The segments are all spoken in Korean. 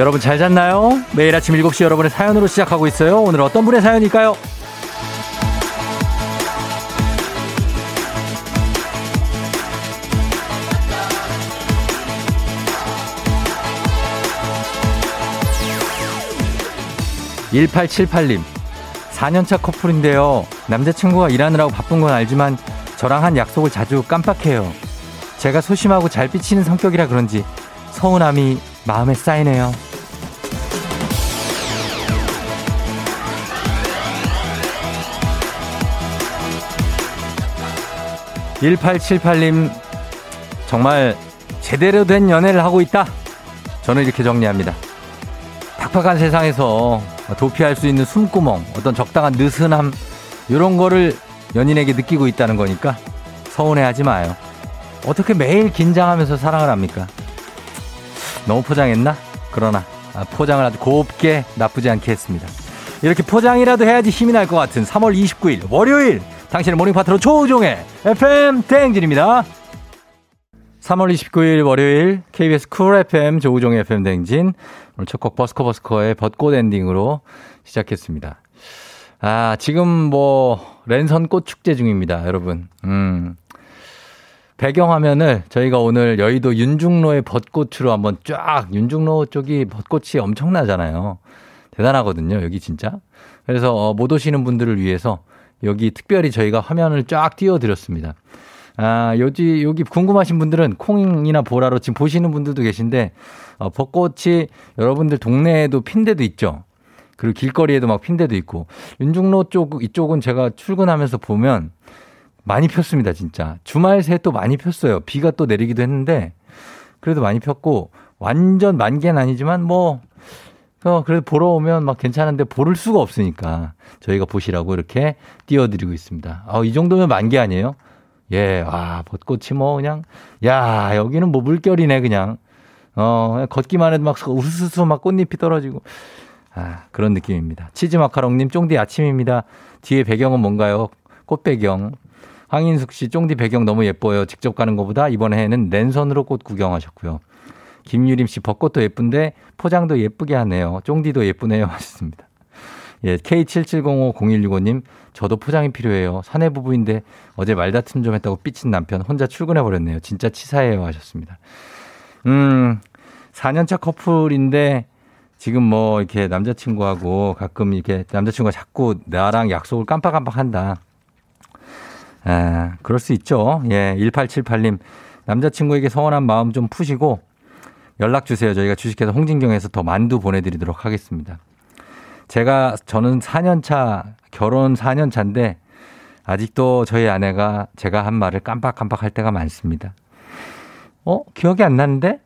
여러분 잘 잤나요? 매일 아침 7시 여러분의 사연으로 시작하고 있어요. 오늘 어떤 분의 사연일까요? 1878님, 4년차 커플인데요. 남자친구가 일하느라고 바쁜 건 알지만 저랑 한 약속을 자주 깜빡해요. 제가 소심하고 잘 삐치는 성격이라 그런지 서운함이 마음에 쌓이네요. 1878님, 정말 제대로 된 연애를 하고 있다. 저는 이렇게 정리합니다. 팍팍한 세상에서 도피할 수 있는 숨구멍, 어떤 적당한 느슨함, 이런 거를 연인에게 느끼고 있다는 거니까 서운해하지 마요. 어떻게 매일 긴장하면서 사랑을 합니까? 너무 포장했나? 그러나 아, 포장을 아주 곱게 나쁘지 않게 했습니다. 이렇게 포장이라도 해야지 힘이 날 것 같은 3월 29일 월요일 당신의 morning 파트너 조우종의 FM 대행진입니다. 3월 29일 월요일 KBS 쿨 FM 조우종의 FM 대행진 오늘 첫 곡 버스커 버스커의 벚꽃 엔딩으로 시작했습니다. 아, 지금 뭐 랜선 꽃 축제 중입니다, 여러분. 음. 배경화면을 저희가 오늘 여의도 윤중로의 벚꽃으로 한번 쫙 윤중로 쪽이 벚꽃이 엄청나잖아요. 대단하거든요, 여기 진짜. 그래서 어, 못 오시는 분들을 위해서 여기 특별히 저희가 화면을 쫙 띄워드렸습니다. 아, 여기, 여기 궁금하신 분들은 콩이나 보라로 지금 보시는 분들도 계신데, 어, 벚꽃이 여러분들 동네에도 핀 데도 있죠. 그리고 길거리에도 막 핀 데도 있고, 윤중로 쪽, 이쪽은 제가 출근하면서 보면 많이 폈습니다, 진짜. 주말 새 또 많이 폈어요. 비가 또 내리기도 했는데, 그래도 많이 폈고, 완전 만개는 아니지만 뭐, 어, 그래도 보러 오면 막 괜찮은데 보를 수가 없으니까 저희가 보시라고 이렇게 띄워드리고 있습니다. 아, 이 정도면 만개 아니에요? 예, 와, 벚꽃이 뭐 그냥, 야, 여기는 뭐 물결이네, 그냥. 어, 걷기만 해도 막 우수수 막 꽃잎이 떨어지고. 아, 그런 느낌입니다. 치즈 마카롱님, 쫑디 아침입니다. 뒤에 배경은 뭔가요? 꽃 배경. 황인숙 씨, 쫑디 배경 너무 예뻐요. 직접 가는 것보다 이번에는 랜선으로 꽃 구경하셨고요. 김유림 씨, 벚꽃도 예쁜데 포장도 예쁘게 하네요. 쫑디도 예쁘네요. 하셨습니다. 예, K77050165님, 저도 포장이 필요해요. 사내 부부인데 어제 말다툼 좀 했다고 삐친 남편 혼자 출근해버렸네요. 진짜 치사해요. 하셨습니다. 음, 4년차 커플인데 지금 뭐 이렇게 남자친구하고 가끔 이렇게 남자친구가 자꾸 나랑 약속을 깜빡깜빡 한다. 아, 그럴 수 있죠. 예, 1878님. 남자친구에게 서운한 마음 좀 푸시고 연락 주세요. 저희가 주식회사 홍진경에서 더 만두 보내드리도록 하겠습니다. 제가 저는 4년 차 결혼 4년 차인데 아직도 저희 아내가 제가 한 말을 깜빡깜빡 할 때가 많습니다. 어 기억이 안 나는데?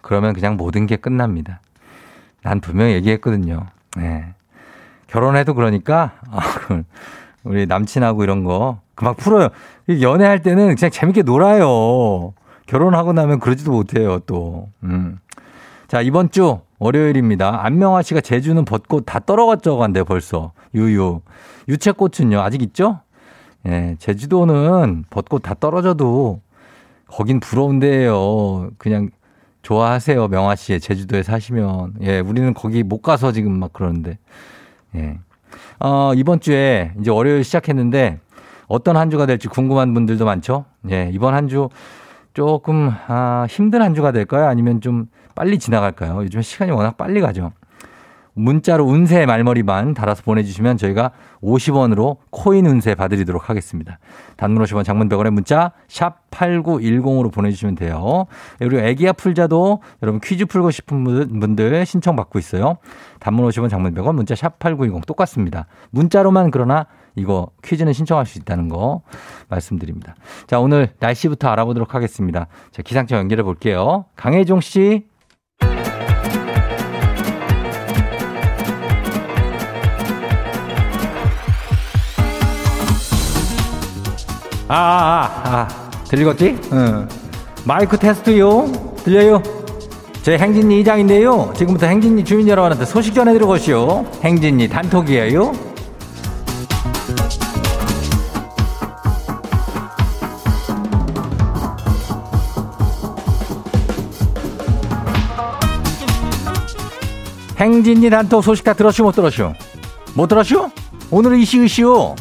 그러면 그냥 모든 게 끝납니다. 난 분명히 얘기했거든요. 네. 결혼해도 그러니까 아, 우리 남친하고 이런 거 그만 풀어요. 연애할 때는 그냥 재밌게 놀아요. 결혼하고 나면 그러지도 못해요, 또. 음. 자, 이번 주 월요일입니다. 안명화 씨가 제주는 벚꽃 다 떨어갔죠, 간대 벌써. 유유. 유채꽃은요, 아직 있죠? 예, 제주도는 벚꽃 다 떨어져도 거긴 부러운데요. 그냥 좋아하세요, 명화 씨의 제주도에 사시면. 예, 우리는 거기 못 가서 지금 막 그러는데. 예. 어, 이번 주에 이제 월요일 시작했는데 어떤 한 주가 될지 궁금한 분들도 많죠? 예, 이번 한 주 조금, 아, 힘든 한 주가 될까요? 아니면 좀 빨리 지나갈까요? 요즘 시간이 워낙 빨리 가죠. 문자로 운세 말머리만 달아서 보내주시면 저희가 50원으로 코인 운세 봐드리도록 하겠습니다. 단문 50원 장문 100원의 문자 샵 8910으로 보내주시면 돼요. 그리고 애기야 풀자도 여러분 퀴즈 풀고 싶은 분들 신청 받고 있어요. 단문 50원 장문 100원 문자 샵 8910 똑같습니다. 문자로만 그러나 이거 퀴즈는 신청할 수 있다는 거 말씀드립니다. 자, 오늘 날씨부터 알아보도록 하겠습니다. 자, 기상청 연결해 볼게요. 강혜종 씨. 아, 아, 아, 아. 들리겠지? 응. 마이크 테스트요. 들려요? 제 행진이 이장인데요. 지금부터 행진이 주민 여러분한테 소식 전해드리고 오시오. 행진이 단톡이에요. 행진이 단톡 소식 다 들었슈, 못 들었슈? 못 들었슈? 오늘은 이슈.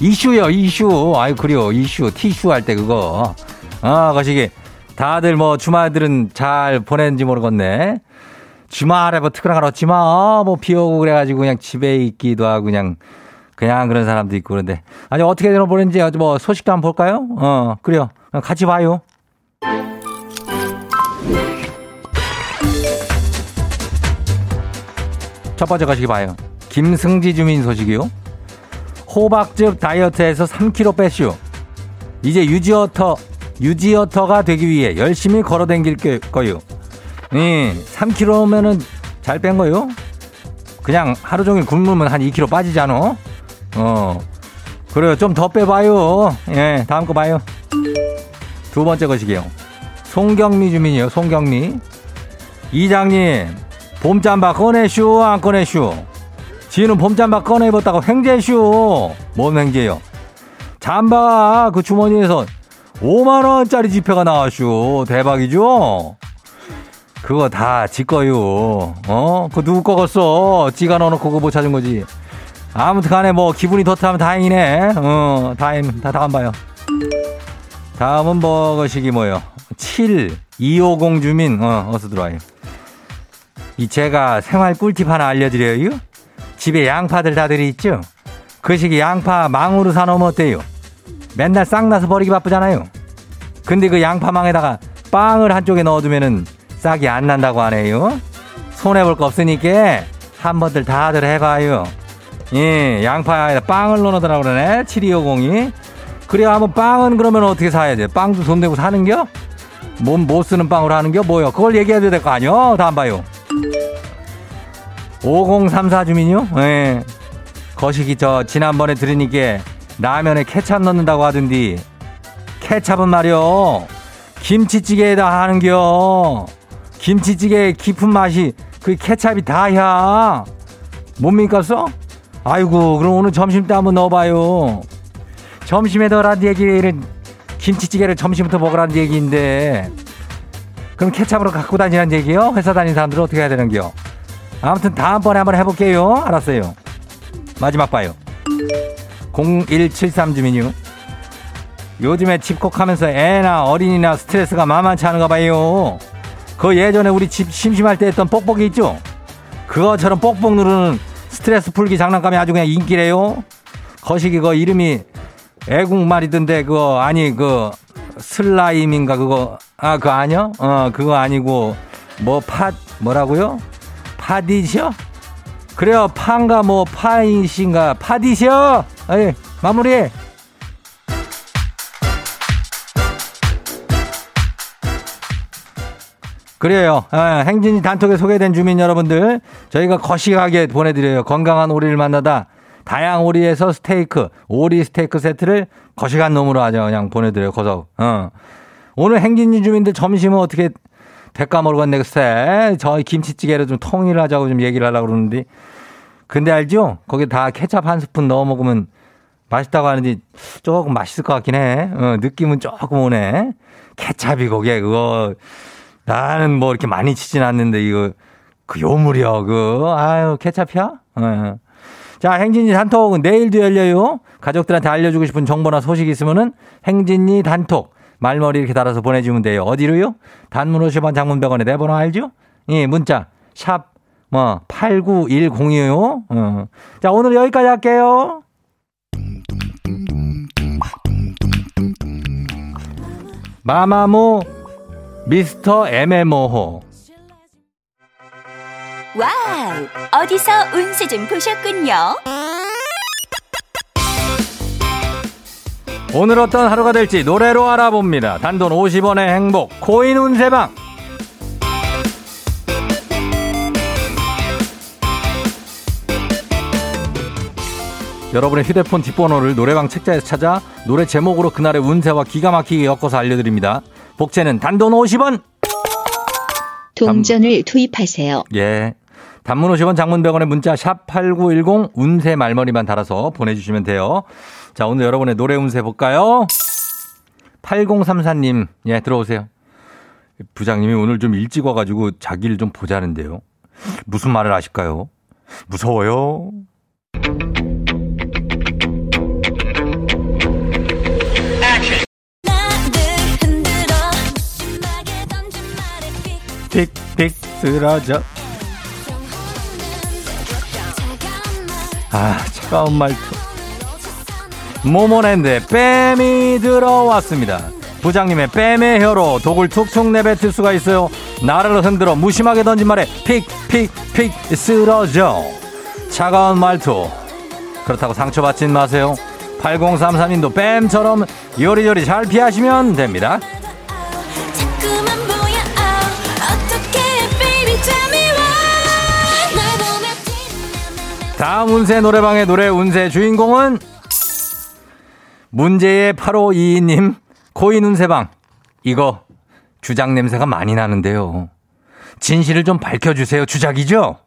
이슈요, 이슈. 아유, 그래요, 이슈. 티슈 할 때 그거. 아, 거시기. 다들 뭐 주말들은 잘 보냈는지 모르겠네. 주말에 뭐 특별한 걸 얻지 마. 뭐 비 오고 그래가지고 그냥 집에 있기도 하고 그냥 그냥 그런 사람도 있고 그런데 아니 어떻게 되나 보는지 뭐 소식도 한번 볼까요? 어 그래요. 같이 봐요. 첫 번째 가시기 봐요. 김승지 주민 소식이요. 호박즙 다이어트에서 3kg 빼슈. 이제 유지어터, 유지어터가 되기 위해 열심히 걸어 댕길 거요. 예, 3kg면은 잘 뺀 거요? 그냥 하루 종일 굶으면 한 2kg 빠지잖아. 어. 그래요. 좀 더 빼봐요. 예, 다음 거 봐요. 두 번째 것이게요. 송경미 주민이요. 송경미. 이장님, 봄잠바 꺼내슈, 안 꺼내슈? 지는 봄잠바 꺼내 입었다고 횡재슈. 뭔 횡재요? 잠바 그 주머니에서 5만 원짜리 지폐가 나왔슈. 대박이죠? 그거 다 지꺼요. 어? 그거 누구 거겠어? 지가 넣어놓고 그거 못 찾은 거지. 아무튼 간에 뭐 기분이 덧하면 다행이네. 어, 다행, 다, 다음 봐요. 다음은 뭐, 것이기 뭐요. 7, 250 주민, 어, 어서 들어와요. 이 제가 생활 꿀팁 하나 알려드려요. 집에 양파들 다들 있죠? 그 시기 양파 망으로 사놓으면 어때요? 맨날 싹나서 버리기 바쁘잖아요. 근데 그 양파망에다가 빵을 한쪽에 넣어두면은 싹이 안 난다고 하네요. 손해볼 거 없으니까 한 번들 다들 해봐요. 예, 양파에 빵을 넣어놓으라고 그러네. 7250이. 그래야 한번 빵은 그러면 어떻게 사야 돼? 빵도 돈 내고 사는겨? 몸 못 쓰는 빵으로 하는겨? 뭐요? 그걸 얘기해야 될 거 아니요? 다음 봐요. 5034 주민요? 예. 거시기 저 지난번에 들으니까 라면에 케찹 넣는다고 하던디 케찹은 말이요 김치찌개에다 하는겨 김치찌개 깊은 맛이 그 케찹이 다야. 뭡니까 써? 아이고 그럼 오늘 점심 때 한번 넣어봐요. 점심에 넣으란 얘기를 김치찌개를 점심부터 먹으라는 얘기인데 그럼 케찹으로 갖고 다니란 얘기요? 회사 다니는 사람들은 어떻게 해야 되는겨? 아무튼 다음번에 한번 해볼게요. 알았어요. 마지막 봐요. 0173 주민요. 요즘에 집콕하면서 애나 어린이나 스트레스가 만만치 않은가 봐요. 그 예전에 우리 집 심심할 때 했던 뽁뽁이 있죠? 그거처럼 뽁뽁 누르는 스트레스 풀기 장난감이 아주 그냥 인기래요. 거시기 그 이름이 애국말이던데 그거 아니 그 슬라임인가 그거 아 그거 아니요? 어 그거 아니고 뭐파 뭐라고요? 파디셔? 그래요 판가 뭐 파인신가 파디셔? 아이 마무리. 그래요. 아, 행진이 단톡에 소개된 주민 여러분들 저희가 거시하게 보내드려요. 건강한 오리를 만나다 다양 오리에서 스테이크 오리 스테이크 세트를 거시간 놈으로 아주 그냥 보내드려요. 거서. 어. 오늘 행진이 주민들 점심은 어떻게 먹었네 글쎄. 저희 김치찌개를 좀 통일하자고 좀 얘기를 하려고 그러는데 근데 알죠? 거기 다 케찹 한 스푼 넣어 먹으면 맛있다고 하는데 조금 맛있을 것 같긴 해. 어, 느낌은 조금 오네. 케찹이 거기에 그거 나는 뭐 이렇게 많이 치진 않는데 이거 그 요물이요. 그 아유 케찹이야? 어. 자 행진이 단톡은 내일도 열려요. 가족들한테 알려주고 싶은 정보나 소식 있으면은 행진이 단톡 말머리 이렇게 달아서 보내주면 돼요. 어디로요? 단문 50원 장문 100원에 내 번호 알죠? 예, 문자 샵 뭐 89106. 어. 자 오늘 여기까지 할게요. 마마무 미스터 애매모호. 와우! 어디서 운세 좀 보셨군요. 오늘 어떤 하루가 될지 노래로 알아봅니다. 단돈 50원의 행복, 코인 운세방. 여러분의 휴대폰 뒷번호를 노래방 책자에서 찾아 노래 제목으로 그날의 운세와 기가 막히게 엮어서 알려드립니다. 복채는 단돈 50원. 동전을 단... 투입하세요. 예. 단문 50원 장문 100원의 문자 샵 8910 운세 말머리만 달아서 보내주시면 돼요. 자, 오늘 여러분의 노래 운세 볼까요? 8034님, 예, 들어오세요. 부장님이 오늘 좀 일찍 와가지고 자기를 좀 보자는데요. 무슨 말을 하실까요? 무서워요. 픽픽 쓰러져. 아, 차가운 말투. 모모랜드 BAAM이 들어왔습니다. 부장님의 뱀의 혀로 독을 툭툭 내뱉을 수가 있어요. 나를 흔들어 무심하게 던진 말에 픽 픽 픽 쓰러져. 차가운 말투. 그렇다고 상처받진 마세요. 8033님도 뱀처럼 요리조리 잘 피하시면 됩니다. 다음 운세 노래방의 노래 운세 주인공은 문제의 8522님 코인 운세방 이거 주작 냄새가 많이 나는데요. 진실을 좀 밝혀주세요. 주작이죠?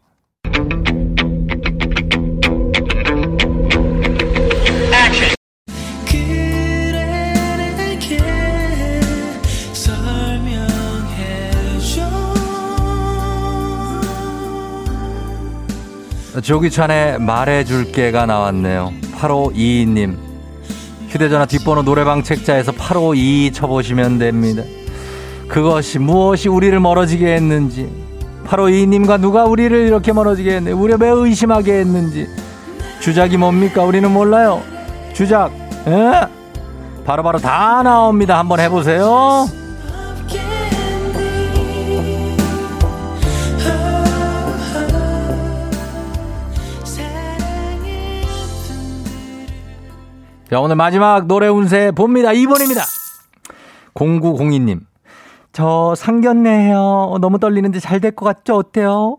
조기찬의 말해줄게가 나왔네요. 8522님. 휴대전화 뒷번호 노래방 책자에서 8522 쳐보시면 됩니다. 그것이 무엇이 우리를 멀어지게 했는지. 8522님과 누가 우리를 이렇게 멀어지게 했는지. 우리 왜 의심하게 했는지. 주작이 뭡니까? 우리는 몰라요. 주작. 에? 바로바로 다 나옵니다. 한번 해보세요. 자, 오늘 마지막 노래 운세 봅니다. 2번입니다. 0902님. 저 상견례해요. 너무 떨리는데 잘 될 것 같죠? 어때요?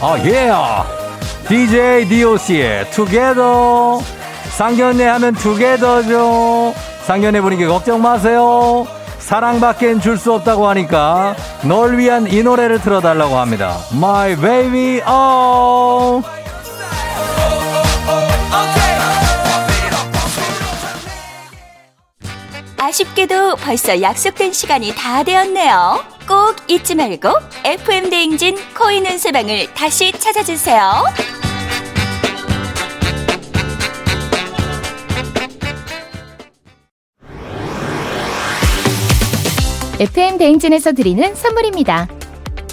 아, 예. DJ DOC의 Together. 상견례 하면 투게더죠. 상견례 분위기 걱정 마세요. 사랑밖엔 줄 수 없다고 하니까 널 위한 이 노래를 틀어달라고 합니다. My baby, oh. 아쉽게도 벌써 약속된 시간이 다 되었네요. 꼭 잊지 말고 FM 대행진 코인 은세방을 다시 찾아주세요. FM 대행진에서 드리는 선물입니다.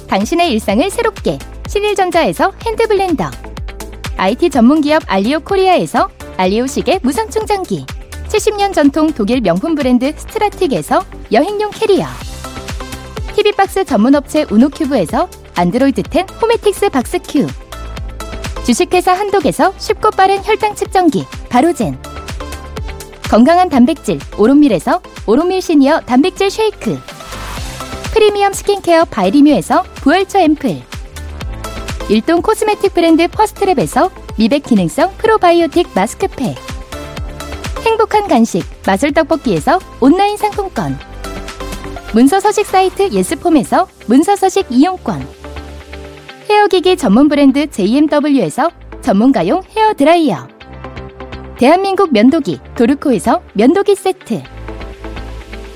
당신의 일상을 새롭게 신일전자에서 핸드블렌더 IT 전문기업 알리오 코리아에서 알리오 시계 무선 충전기 70년 전통 독일 명품 브랜드 스트라틱에서 여행용 캐리어 TV박스 전문업체 우노큐브에서 안드로이드 10 호메틱스 박스큐 주식회사 한독에서 쉽고 빠른 혈당 측정기 바로젠 건강한 단백질 오롯밀에서 오롯밀 시니어 단백질 쉐이크 프리미엄 스킨케어 바이리뮤에서 부활초 앰플. 일동 코스메틱 브랜드 퍼스트랩에서 미백 기능성 프로바이오틱 마스크팩. 행복한 간식 마술 떡볶이에서 온라인 상품권. 문서 서식 사이트 예스폼에서 문서 서식 이용권. 헤어기기 전문 브랜드 JMW에서 전문가용 헤어 드라이어. 대한민국 면도기 도르코에서 면도기 세트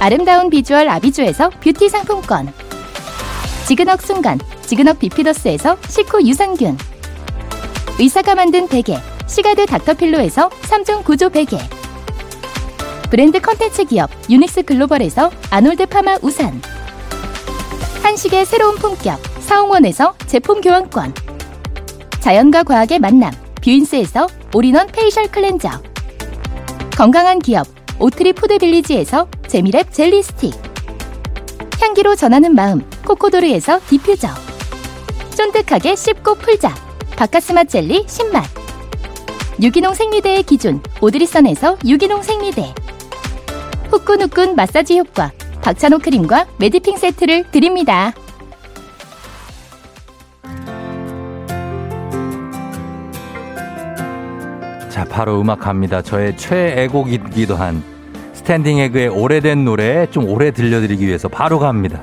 아름다운 비주얼 아비주에서 뷰티 상품권. 지그넉 순간 지근억 비피더스에서 식후 유산균. 의사가 만든 베개 시가드 닥터필로에서 3중 구조 베개. 브랜드 컨텐츠 기업 유닉스 글로벌에서 아놀드 파마 우산. 한식의 새로운 품격 사홍원에서 제품 교환권. 자연과 과학의 만남 뷰인스에서 all-in-one facial cleanser. 건강한 기업 오뜨리 푸드빌리지에서 재미랩 젤리 스틱 향기로 전하는 마음 코코도르에서 디퓨저 쫀득하게 씹고 풀자. 박카스맛 젤리 10만. 유기농 생리대의 기준 오드리선에서 유기농 생리대. 후끈후끈 마사지 효과 박찬호 크림과 메디핑 세트를 드립니다. 자, 바로 음악 갑니다. 저의 최애곡이기도 한 스탠딩 에그의 오래된 노래 좀 오래 들려드리기 위해서 바로 갑니다.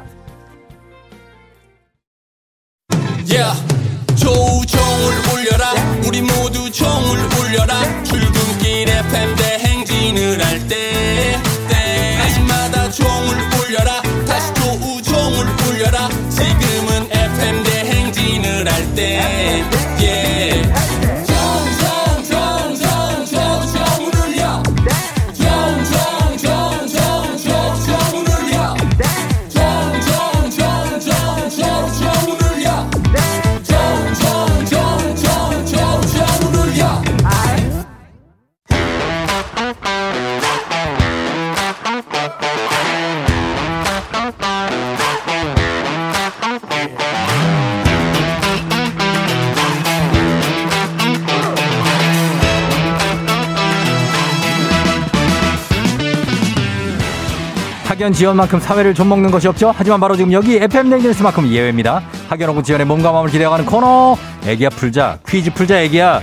지연만큼 사회를 좀 먹는 것이 없죠. 하지만 바로 지금 여기 FM 댕지스만큼 예외입니다. 학연 혹은 지연의 몸과 마음을 기대어가는 코너. 애기야 풀자. 퀴즈 풀자 애기야.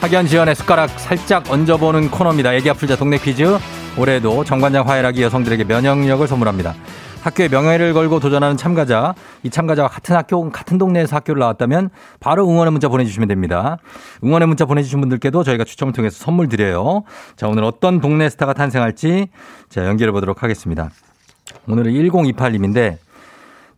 학연 지연의 숟가락 살짝 얹어보는 코너입니다. 애기야 풀자 동네 퀴즈. 올해도 정관장 화해락이 여성들에게 면역력을 선물합니다. 학교에 명예를 걸고 도전하는 참가자, 이 참가자와 같은 학교, 혹은 같은 동네에서 학교를 나왔다면 바로 응원의 문자 보내주시면 됩니다. 응원의 문자 보내주신 분들께도 저희가 추첨을 통해서 선물 드려요. 자, 오늘 어떤 동네 스타가 탄생할지 자, 연결해 보도록 하겠습니다. 오늘은 1028님인데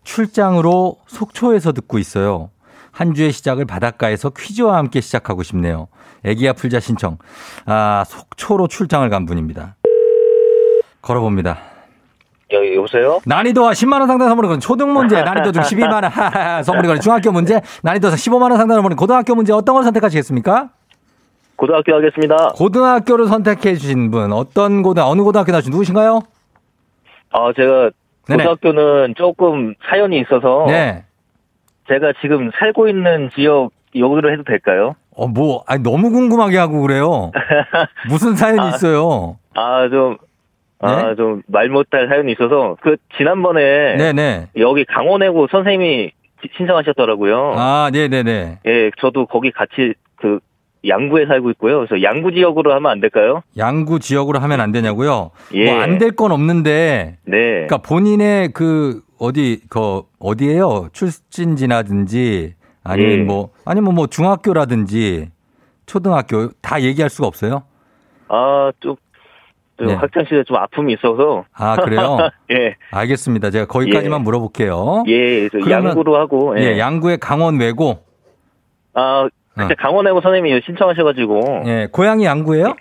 출장으로 속초에서 듣고 있어요. 한 주의 시작을 바닷가에서 퀴즈와 함께 시작하고 싶네요. 애기야 풀자 신청. 아, 속초로 출장을 간 분입니다. 걸어봅니다. 여, 여보세요? 난이도와 10만원 상당 거는 초등 문제, 난이도 중 12만원 하하하, 선물이 거는 중학교 문제, 난이도 15만원 상당 선물은 고등학교 문제 어떤 걸 선택하시겠습니까? 고등학교 하겠습니다. 고등학교를 선택해 주신 분, 어떤 고등, 어느 고등학교 나오신 누구신가요? 아, 제가 네네. 고등학교는 조금 사연이 있어서 네. 제가 지금 살고 있는 지역 여기로 해도 될까요? 어, 뭐, 아니, 너무 궁금하게 하고 그래요. 무슨 사연이 아. 있어요? 아, 좀, 아, 네? 좀말 못할 사연이 있어서 그 지난번에 네네. 여기 강원해고 선생님이 시- 신청하셨더라고요. 아, 네 네 네. 예, 저도 거기 같이 그 양구에 살고 있고요. 그래서 양구 지역으로 하면 안 될까요? 양구 지역으로 하면 안 되냐고요? 예. 뭐, 안 될 건 없는데, 네. 그러니까 본인의 그 어디 그 어디에요? 출신지라든지 아니면 예. 뭐 아니면 뭐 중학교라든지 초등학교 다 얘기할 수가 없어요? 아, 좀, 좀 네. 학창 시절에 좀 아픔이 있어서. 아 그래요? 예. 알겠습니다. 제가 거기까지만 예. 물어볼게요. 예, 그러면- 양구로 하고. 예, 양구의 강원 외고. 아, 그때 강원해고 선생님이 신청하셔가지고. 예, 고향이 양구예요?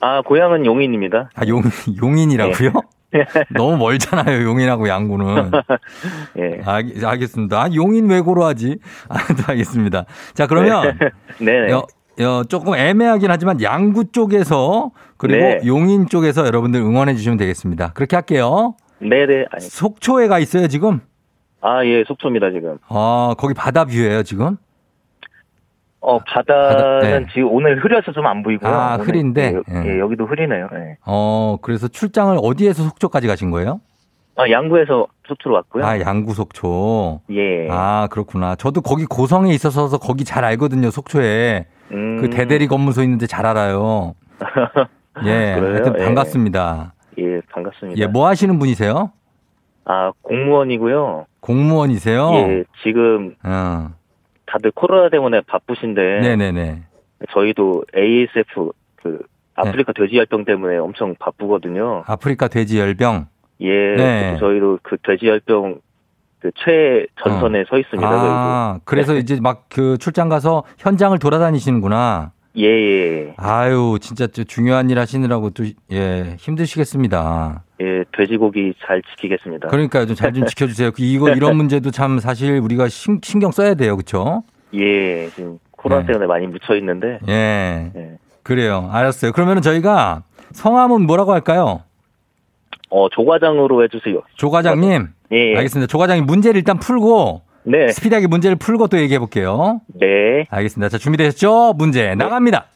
아, 고향은 용인입니다. 아 용, 용인이라고요? 너무 멀잖아요, 용인하고 양구는. 예. 알, 알겠습니다. 아, 용인 외고로 하지. 아, 네, 알겠습니다. 자, 그러면 네. 여, 여, 조금 애매하긴 하지만 양구 쪽에서 그리고 네. 용인 쪽에서 여러분들 응원해 주시면 되겠습니다. 그렇게 할게요. 네네. 아니, 속초에 가 있어요, 지금? 아, 예, 속초입니다, 지금. 아, 거기 바다 뷰예요, 지금? 어, 바다는 바다, 네. 지금 오늘 흐려서 좀 안 보이고요. 아, 오늘, 흐린데? 예, 예. 예, 여기도 흐리네요. 예. 어, 그래서 출장을 어디에서 속초까지 가신 거예요? 아, 양구에서 속초로 왔고요. 아, 양구 속초. 예. 아, 그렇구나. 저도 거기 고성에 있어서 거기 잘 알거든요, 속초에. 음, 그 대대리 건물소 있는데 잘 알아요. 예? 하여튼 예. 반갑습니다. 예, 반갑습니다. 예, 뭐 하시는 분이세요? 아, 공무원이고요. 공무원이세요? 예, 지금 어. 다들 코로나 때문에 바쁘신데. 네네네. 저희도 ASF, 그, 아프리카 돼지 열병 때문에 엄청 바쁘거든요. 아프리카 돼지 열병. 예, 네. 저희도 그 돼지 열병 그 최전선에 서 있습니다. 아, 그래서 이제 막 그 출장 가서 현장을 돌아다니시는구나. 저희도. 예, 예. 아유, 진짜 저 중요한 일 하시느라고 또, 예, 힘드시겠습니다. 예, 돼지고기 잘 지키겠습니다. 그러니까요, 좀 잘좀 지켜주세요. 그 이거, 이런 문제도 참 사실 우리가 신, 신경 써야 돼요. 그쵸? 예, 지금 코로나 네. 때문에 많이 묻혀 있는데. 예. 예. 그래요. 알았어요. 그러면은 저희가 성함은 뭐라고 할까요? 어, 조과장으로 해주세요. 조 과장님. 예, 예. 알겠습니다. 조 과장님 문제를 일단 풀고 네. 스피디하게 문제를 풀고 또 얘기해 볼게요. 네. 알겠습니다. 자, 준비되셨죠? 문제 나갑니다.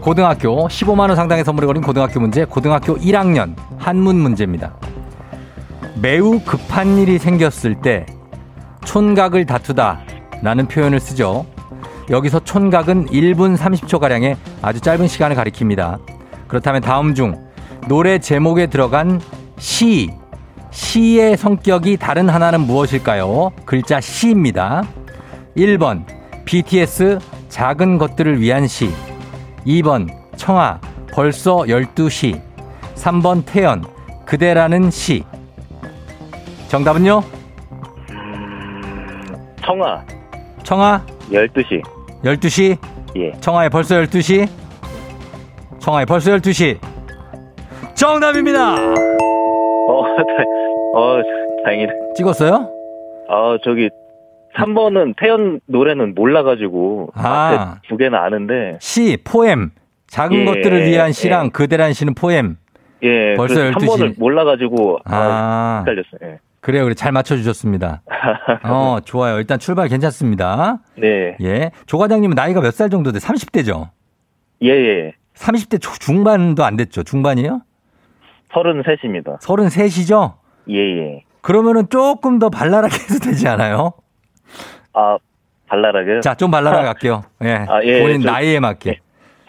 고등학교 15만 원 상당의 선물을 걸린 고등학교 문제, 고등학교 1학년 한문 문제입니다. 매우 급한 일이 생겼을 때 촌각을 다투다 라는 표현을 쓰죠. 여기서 촌각은 1분 30초 가량의 아주 짧은 시간을 가리킵니다. 그렇다면 다음 중 노래 제목에 들어간 시 시의 성격이 다른 하나는 무엇일까요? 글자 시입니다. 1번 BTS 작은 것들을 위한 시 2번 청아 벌써 12시 3번 태연 그대라는 시 정답은요? 청아, 청아 12시. 12시 예. 청아에 벌써 12시 청아에 벌써 12시 정답입니다 어, 다, 어, 다행이네. 찍었어요? 아, 저기, 3번은 태연 노래는 몰라가지고, 아. 앞에 두 개는 아는데, 시 포엠 작은 예, 것들을 위한 예. 시랑 그대란 시는 포엠 예. 벌써 그래서 12시. 3번을 몰라가지고, 아, 아 헷갈렸어요. 예. 그래요 그래 잘 맞춰주셨습니다 어 좋아요 일단 출발 괜찮습니다 네. 예. 조 과장님은 나이가 몇 살 정도 돼? 30대죠? 예, 예. 30대 초, 중반도 안 됐죠? 중반이에요? 33입니다. 33이죠? 예, 예. 그러면은 조금 더 발랄하게 해도 되지 않아요? 아, 발랄하게요? 자, 좀 발랄하게 갈게요. 예. 아, 예, 본인 저- 나이에 맞게.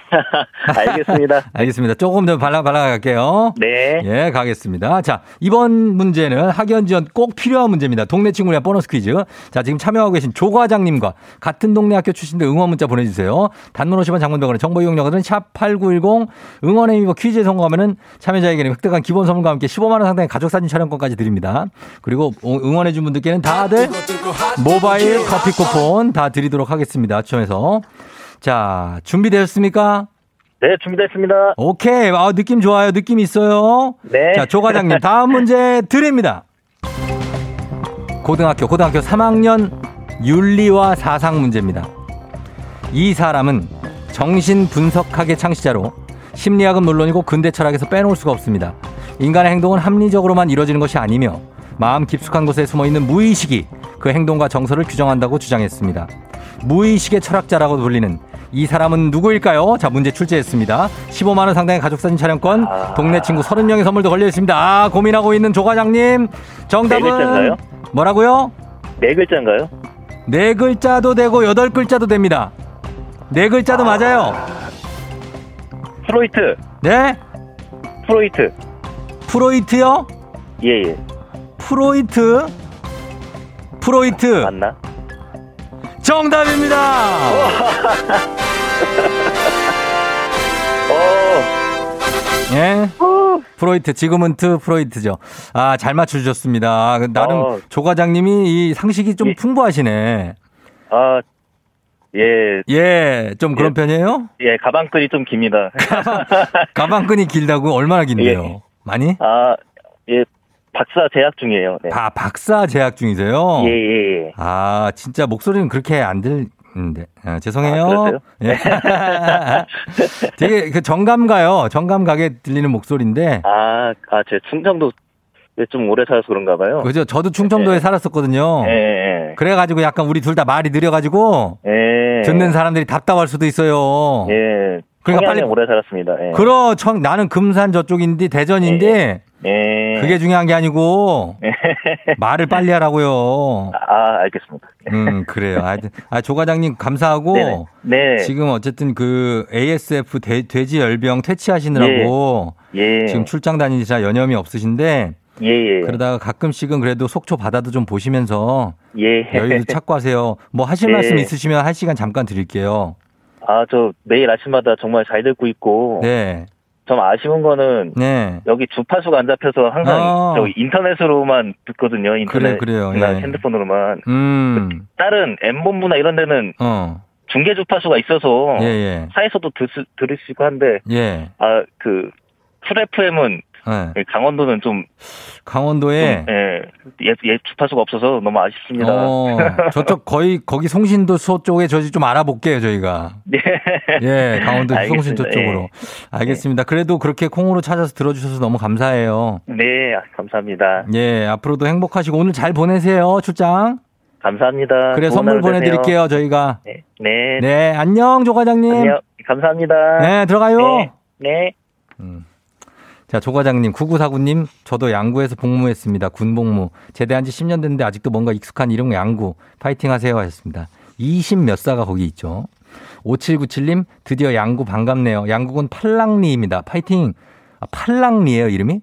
알겠습니다. 알겠습니다. 조금 더 발랄, 발랄하게 갈게요. 네. 예, 가겠습니다. 자, 이번 문제는 학연 지원 꼭 필요한 문제입니다. 동네 친구랑 보너스 퀴즈. 자, 지금 참여하고 계신 조 과장님과 같은 동네 학교 출신들 응원 문자 보내주세요. 단문 50원 장문병원의 정보 이용료들은 샵8910 응원의 미버 퀴즈에 성공하면은 참여자에게는 획득한 기본 선물과 함께 15만원 상당의 가족사진 촬영권까지 드립니다. 그리고 응원해준 분들께는 다들 모바일 커피 쿠폰 다 드리도록 하겠습니다. 추첨해서. 자, 준비되셨습니까? 네, 준비됐습니다. 오케이. 아, 느낌 좋아요. 느낌 있어요. 네. 자, 조 과장님, 다음 문제 드립니다. 고등학교, 고등학교 3학년 윤리와 사상 문제입니다. 이 사람은 정신 분석학의 창시자로 심리학은 물론이고 근대 철학에서 빼놓을 수가 없습니다. 인간의 행동은 합리적으로만 이루어지는 것이 아니며 마음 깊숙한 곳에 숨어 있는 무의식이 그 행동과 정서를 규정한다고 주장했습니다. 무의식의 철학자라고 불리는 이 사람은 누구일까요? 자, 문제 출제했습니다. 15만원 상당의 가족사진 촬영권, 아. 동네 친구 30명의 선물도 걸려있습니다. 아, 고민하고 있는 조 과장님. 정답은. 네 글자인가요? 뭐라고요? 네 글자인가요? 네 글자도 되고 여덟 글자도 됩니다. 네 글자도 맞아요. 프로이트. 네? 프로이트. 프로이트요? 예, 예. 프로이트? 프로이트. 맞나? 정답입니다. 어, 예. 프로이트 지금은 트 프로이트죠. 아, 잘 맞춰 주셨습니다. 나름 어. 조 과장님이 이 상식이 좀 예. 풍부하시네. 아, 예, 예, 좀 그런 예. 편이에요? 예, 가방끈이 좀 깁니다. 가방끈이 길다고 얼마나 긴데요? 예. 많이? 아, 예, 박사 재학 중이에요. 네. 아, 박사 재학 중이세요? 예, 예, 예. 아, 진짜 목소리는 그렇게 안 들리는데. 아, 죄송해요. 아, 그러세요? 예. 되게 그 정감 가요. 정감 가게 들리는 목소리인데. 아, 아, 제 충청도 좀 오래 살아서 그런가 봐요. 그죠? 저도 충청도에 예. 살았었거든요. 예, 예, 그래가지고 약간 우리 둘 다 말이 느려가지고 예. 듣는 사람들이 답답할 수도 있어요. 예. 그러니까 빨리- 오래 살았습니다. 예. 청 나는 금산 저쪽인데 대전인데 예. 그게 중요한 게 아니고 말을 빨리 하라고요. 아, 알겠습니다. 음 그래요. 하여튼 아, 조 과장님 감사하고 네네. 네. 지금 어쨌든 그 ASF 돼, 지 열병 퇴치하시느라고 예. 지금 출장 다니시라 여념이 없으신데 예, 예. 그러다가 가끔씩은 그래도 속초 바다도 좀 보시면서 예. 여유도 찾고 하세요. 뭐 하실 네. 말씀 있으시면 할 시간 잠깐 드릴게요. 아, 저 매일 아침마다 정말 잘 듣고 있고 네. 좀 아쉬운 거는 네. 여기 주파수가 안 잡혀서 항상 아. 저 인터넷으로만 듣거든요. 인터넷 그래요, 그래요. 나 예. 핸드폰으로만. 음. 다른 M본부나 이런 데는 어. 중계 주파수가 있어서 예, 예. 사에서도 들, 수- 들으시고 한데 예. 아, 그, 풀 FM은 네. 예, 강원도는 좀, 강원도에 좀, 예, 예, 예, 주파수가 없어서 너무 아쉽습니다. 어, 저쪽 거의 거기 송신도 수 쪽에 저희 좀 알아볼게요 저희가. 네. 예, 강원도 송신도. 쪽으로. 예. 알겠습니다. 그래도 그렇게 콩으로 찾아서 들어주셔서 너무 감사해요. 네, 아, 감사합니다. 예, 앞으로도 행복하시고 오늘 잘 보내세요 출장. 감사합니다. 그래 선물 하루 되세요. 보내드릴게요 저희가. 네, 네, 네, 안녕 조 과장님. 안녕. 감사합니다. 네, 들어가요. 네, 네. 음. 자, 조 과장님, 9949님, 저도 양구에서 복무했습니다. 군복무. 제대한 지 10년 됐는데 아직도 뭔가 익숙한 이름 양구. 파이팅 하세요 하셨습니다. 20 몇 사가 거기 있죠. 5797님, 드디어 양구 반갑네요. 양구군 팔랑리입니다. 파이팅. 아, 팔랑리예요 이름이?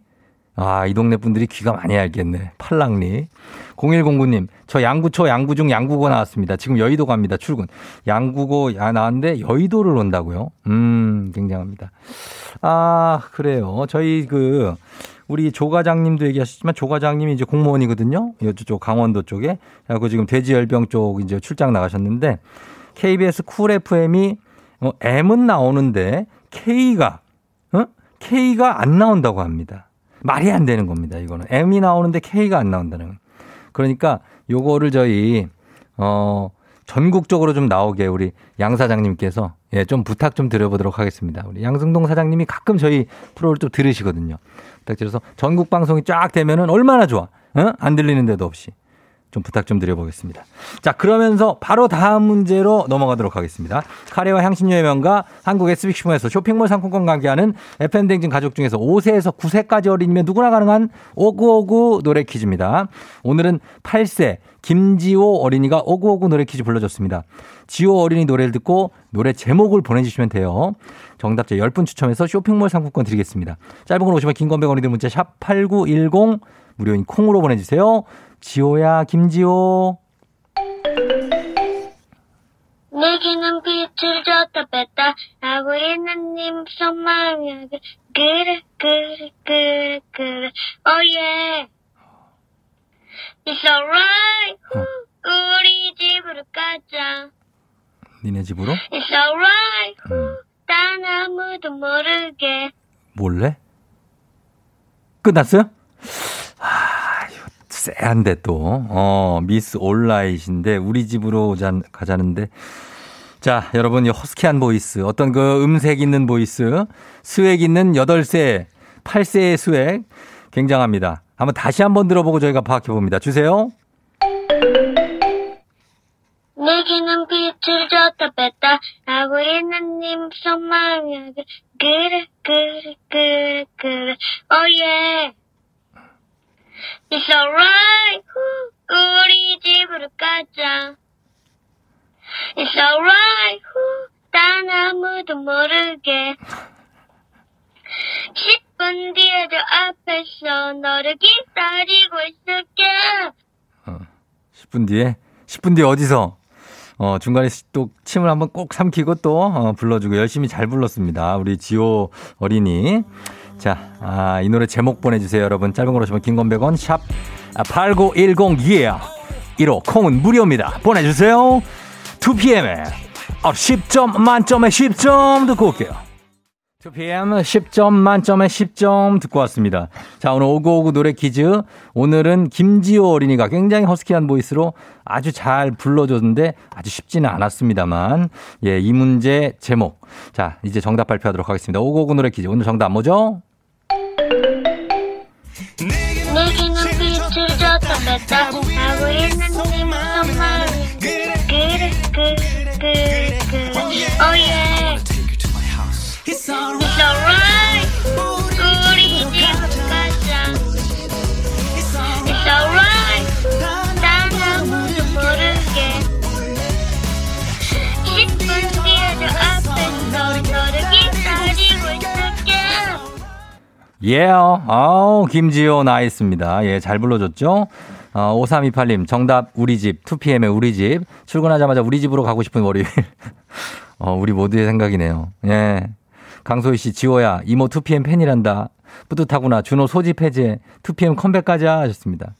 아, 이 동네 분들이 귀가 많이 알겠네. 팔랑리. 0109님, 저 양구초 양구중 양구고 나왔습니다. 지금 여의도 갑니다. 출근. 양구고 야 나왔는데 여의도를 온다고요? 음, 굉장합니다. 아, 그래요. 저희 그 우리 조 과장님도 얘기하셨지만 조 과장님이 이제 공무원이거든요. 이쪽 강원도 쪽에. 그리고 지금 돼지열병 쪽 이제 출장 나가셨는데 KBS 쿨 FM이 어, M은 나오는데 K가 어? K가 안 나온다고 합니다. 말이 안 되는 겁니다. 이거는 M이 나오는데 K가 안 나온다는. 거. 그러니까 요거를 저희 어 전국적으로 좀 나오게 우리 양 사장님께서 예, 좀 부탁 좀 드려보도록 하겠습니다. 우리 양승동 사장님이 가끔 저희 프로를 또 들으시거든요. 부탁드려서 전국 방송이 쫙 되면은 얼마나 좋아. 어? 안 들리는 데도 없이. 좀 부탁 좀 드려보겠습니다. 자, 그러면서 바로 다음 문제로 넘어가도록 하겠습니다. 카레와 향신료의 명가 한국 SBC몰에서 쇼핑몰 상품권 관계하는 FM댕진 가족 중에서 5세에서 9세까지 어린이면 누구나 가능한 오구오구 노래 퀴즈입니다. 오늘은 8세 김지호 어린이가 오구오구 노래 퀴즈 불러줬습니다. 지호 어린이 노래를 듣고 노래 제목을 보내주시면 돼요. 정답자 10분 추첨해서 쇼핑몰 상품권 드리겠습니다. 짧은 걸 오시면 긴건 100원이 든 문자 샵 8910 무료인 콩으로 보내주세요. 지호야, 김지호. 내게는 빛을 줬다 뺐다. 하고 있는 님 속마음이 그래 그래 그래 그래 yeah. It's alright. 우리 집으로 가자. 니네 집으로? It's alright. 음, 딴 아무도 모르게. 몰래? 끝났어요? 아, 이거 쎄한데 또. 어, 미스 온라인인데 우리 집으로 오자, 가자는데. 자, 여러분, 이 허스키한 보이스. 어떤 그 음색 있는 보이스. swag 있는 8세, 8세의 swag. 굉장합니다. 한번 다시 한번 들어보고 저희가 파악해 봅니다. 주세요. 내게는 빛을 줬다 뺐다 하고 있는 님 속마음이 그래 그래 그래 그래 oh yeah It's alright 우리 집으로 가자 It's alright 딴 아무도 모르게 10분 뒤에 저 앞에서 너를 기다리고 있을게 어, 10분 뒤에? 10분 뒤에 어디서? 어, 중간에 또 침을 한번 꼭 삼키고 또 어, 불러주고 열심히 잘 불렀습니다. 우리 지호 어린이. 자, 아, 이 노래 제목 보내주세요, 여러분. 짧은 걸 오시면 긴건 100원 샵 8910 yeah. 1호 콩은 무료입니다. 보내주세요. 2pm에 어, 10점 만점에 10점 듣고 올게요. 2PM 10점 만점에 10점 듣고 왔습니다. 자, 오늘 오구오구 노래 퀴즈. 오늘은 김지호 어린이가 굉장히 허스키한 보이스로 아주 잘 불러줬는데 아주 쉽지는 않았습니다만. 예, 이 문제 제목. 자, 이제 정답 발표하도록 하겠습니다. 오구오구 노래 퀴즈. 오늘 정답 뭐죠? 내게는 빛을 줬다 하고 있는 님 속마음이 그래 그래 그래 그래 oh yeah 예, yeah. 아우, 김지호 나있습니다. 예, 잘 불러줬죠? 어, 5328님, 정답, 우리 집, 2PM의 우리 집. 출근하자마자 우리 집으로 가고 싶은 월요일. 어, 우리 모두의 생각이네요. 예. 강소희 씨, 지호야, 이모 2PM 팬이란다. 뿌듯하구나. 준호 소집 해제. 2PM 컴백까지 하셨습니다.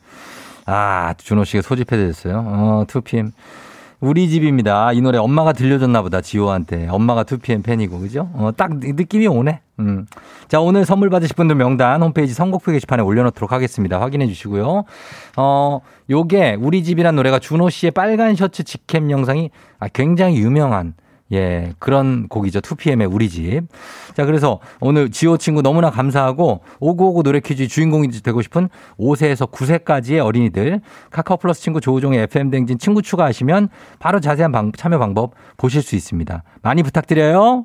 아, 준호 씨가 소집 해제됐어요. 어, 2PM. 우리 집입니다. 이 노래 엄마가 들려줬나 보다, 지호한테. 엄마가 2PM 팬이고, 그죠? 어, 딱 느낌이 오네. 음. 자, 오늘 선물 받으실 분들 명단 홈페이지 선곡표 게시판에 올려놓도록 하겠습니다. 확인해 주시고요. 어, 요게 우리 집이란 노래가 준호 씨의 빨간 셔츠 직캠 영상이 아, 굉장히 유명한 예, 그런 곡이죠. 2PM의 우리 집. 자, 그래서 오늘 지호 친구 너무나 감사하고 오구오구 노래 퀴즈 주인공이 되고 싶은 5세에서 9세까지의 어린이들 카카오 플러스 친구 조우종의 FM 댕진 친구 추가하시면 바로 자세한 방- 참여 방법 보실 수 있습니다. 많이 부탁드려요.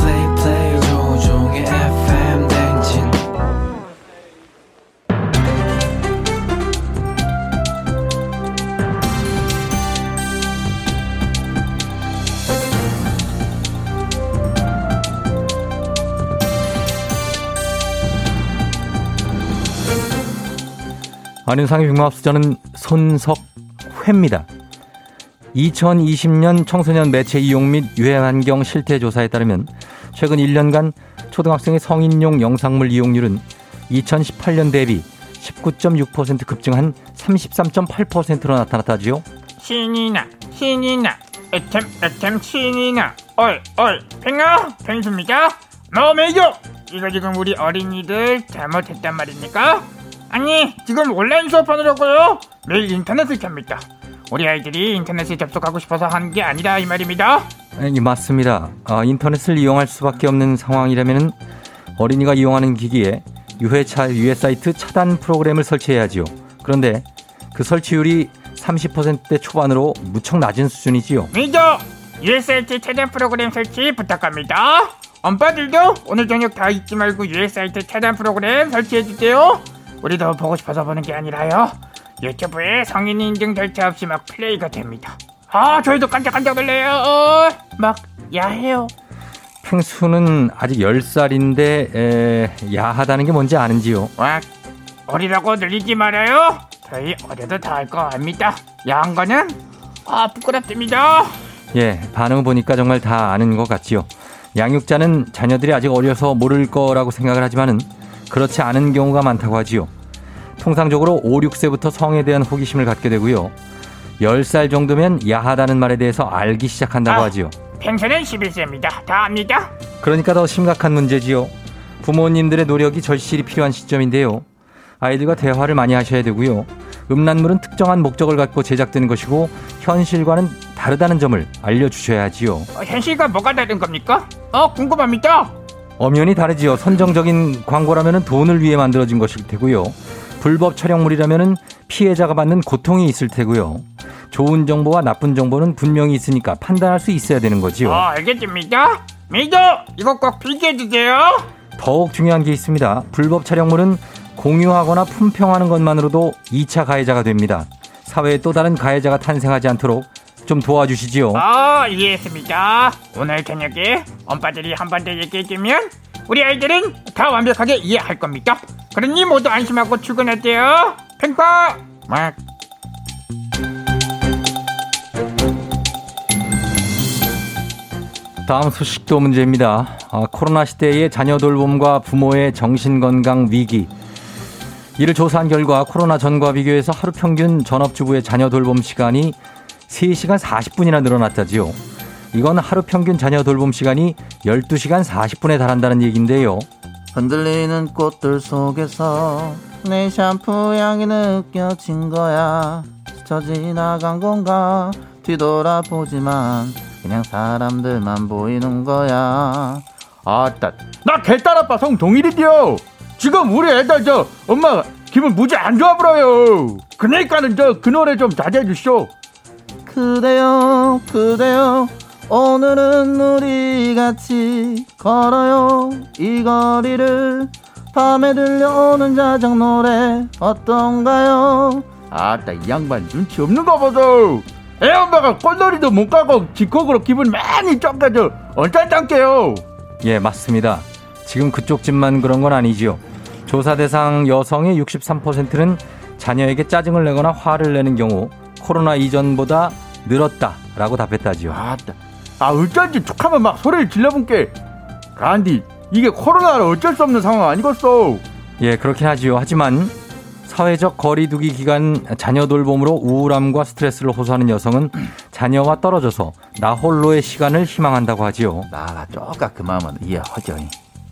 안윤상의 빅마우스 저는 손석회입니다. 2020년 청소년 매체 이용 및 유해 환경 실태 조사에 따르면 최근 1년간 초등학생의 성인용 영상물 이용률은 2018년 대비 19.6% 급증한 33.8%로 나타났다지요. 신이나 신이나 애템 애템 신이나 얼얼 팽아 팽수입니다 너매요 이거 지금 우리 어린이들 잘못했단 말입니까? 아니 지금 온라인 수업하느라고요 매일 인터넷을 켭니다 우리 아이들이 인터넷에 접속하고 싶어서 하는 게 아니라 이 말입니다 네, 맞습니다. 아, 인터넷을 이용할 수밖에 없는 상황이라면 어린이가 이용하는 기기에 유해 차, 유해 사이트 차단 프로그램을 설치해야지요. 그런데 그 설치율이 30%대 초반으로 무척 낮은 수준이지요. 미저 US사이트 차단 프로그램 설치 부탁합니다 엄빠들도 오늘 저녁 다 잊지 말고 US사이트 차단 프로그램 설치해주세요 우리도 보고 싶어서 보는 게 아니라요. 유튜브에 성인 인증 절차 없이 막 플레이가 됩니다. 아 저희도 깜짝깜짝 놀래요. 어, 막 야해요. 펭수는 아직 10살인데 에, 야하다는 게 뭔지 아는지요? 와 어리라고 늘리지 말아요. 저희 어려도 다알거 압니다. 야한 거는 아 부끄럽습니다. 예, 반응 보니까 정말 다 아는 것 같지요. 양육자는 자녀들이 아직 어려서 모를 거라고 생각을 하지만은 그렇지 않은 경우가 많다고 하지요. 통상적으로 5, 6세부터 성에 대한 호기심을 갖게 되고요. 10살 정도면 야하다는 말에 대해서 알기 시작한다고 아. 하지요. 펭수는 11세입니다 다 압니다 그러니까 더 심각한 문제지요. 부모님들의 노력이 절실히 필요한 시점인데요. 아이들과 대화를 많이 하셔야 되고요. 음란물은 특정한 목적을 갖고 제작되는 것이고 현실과는 다르다는 점을 알려주셔야 하지요. 어, 현실과 뭐가 다른 겁니까? 어 궁금합니다 엄연히 다르지요. 선정적인 광고라면 돈을 위해 만들어진 것일 테고요. 불법 촬영물이라면 피해자가 받는 고통이 있을 테고요. 좋은 정보와 나쁜 정보는 분명히 있으니까 판단할 수 있어야 되는 거지요. 어 알겠습니다 미도 이거 꼭 필기해주세요 더욱 중요한 게 있습니다. 불법 촬영물은 공유하거나 품평하는 것만으로도 2차 가해자가 됩니다. 사회에 또 다른 가해자가 탄생하지 않도록 좀 도와주시지요. 어 이해했습니다 오늘 저녁에 엄빠들이 한 번 더 얘기해주면 우리 아이들은 다 완벽하게 이해할 겁니다 그러니 모두 안심하고 출근하세요 팽파 막 다음 소식도 문제입니다. 아, 코로나 시대의 자녀 돌봄과 부모의 정신건강 위기. 이를 조사한 결과 코로나 전과 비교해서 하루 평균 전업주부의 자녀 돌봄 시간이 3시간 40분이나 늘어났다지요. 이건 하루 평균 자녀 돌봄 시간이 12시간 40분에 달한다는 얘기인데요. 흔들리는 꽃들 속에서 내 샴푸 향이 느껴진 거야. 스쳐 지나간 건가 뒤돌아보지만 그냥 사람들만 보이는 거야. 아따 나 개딸아빠 성 동일이디요. 지금 우리 애들 저 엄마가 기분 무지 안 좋아 보여요. 그러니까는 저 그 노래 좀 자제해 주시오 그대여 그대여 오늘은 우리 같이 걸어요 이 거리를 밤에 들려오는 자작 노래 어떤가요 아따 이 양반 눈치 없는가 보소 애 엄마가 꽃놀이도 못 가고 집콕으로 기분 많이 쫓겨져 언짢단게요 예, 맞습니다. 지금 그쪽 집만 그런 건 아니지요. 조사 대상 여성의 63%는 자녀에게 짜증을 내거나 화를 내는 경우 코로나 이전보다 늘었다라고 답했다지요. 아따. 아, 어쩐지 툭하면 막 소리를 질러본 게. 간디, 이게 코로나라 어쩔 수 없는 상황 아니겠어. 예, 그렇긴 하지요. 하지만 사회적 거리두기 기간 자녀 돌봄으로 우울함과 스트레스를 호소하는 여성은 자녀와 떨어져서 나 홀로의 시간을 희망한다고 하지요. 나나 쪼까 그 마음은 이해하죠.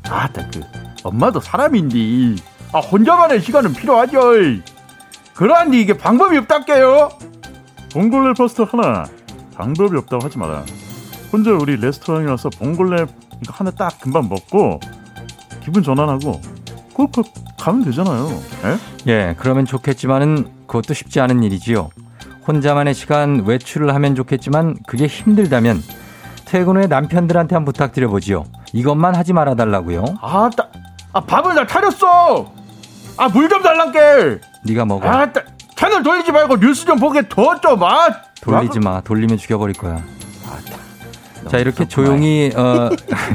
아따, 그, 엄마도 사람인디. 아, 혼자만의 시간은 필요하죠. 그러한디 이게 방법이 없다게요. 봉골레 버스터 하나 방법이 없다고 하지 마라. 혼자 우리 레스토랑에 와서 봉골레 이거 하나 딱 금방 먹고 기분 전환하고 꿀꺽 가면 되잖아요. 예? 예, 그러면 좋겠지만은 그것도 쉽지 않은 일이지요. 혼자만의 시간 외출을 하면 좋겠지만 그게 힘들다면 퇴근 후에 남편들한테 한번 부탁드려보지요. 이것만 하지 말아달라고요. 아 따, 아, 밥을 다 차렸어. 아, 물 좀 달란게. 네가 먹어. 아 따, 채널 돌리지 말고 뉴스 좀 보게 더 좀, 아. 돌리지 마. 돌리면 죽여버릴 거야. 자, 이렇게 조용히, 어,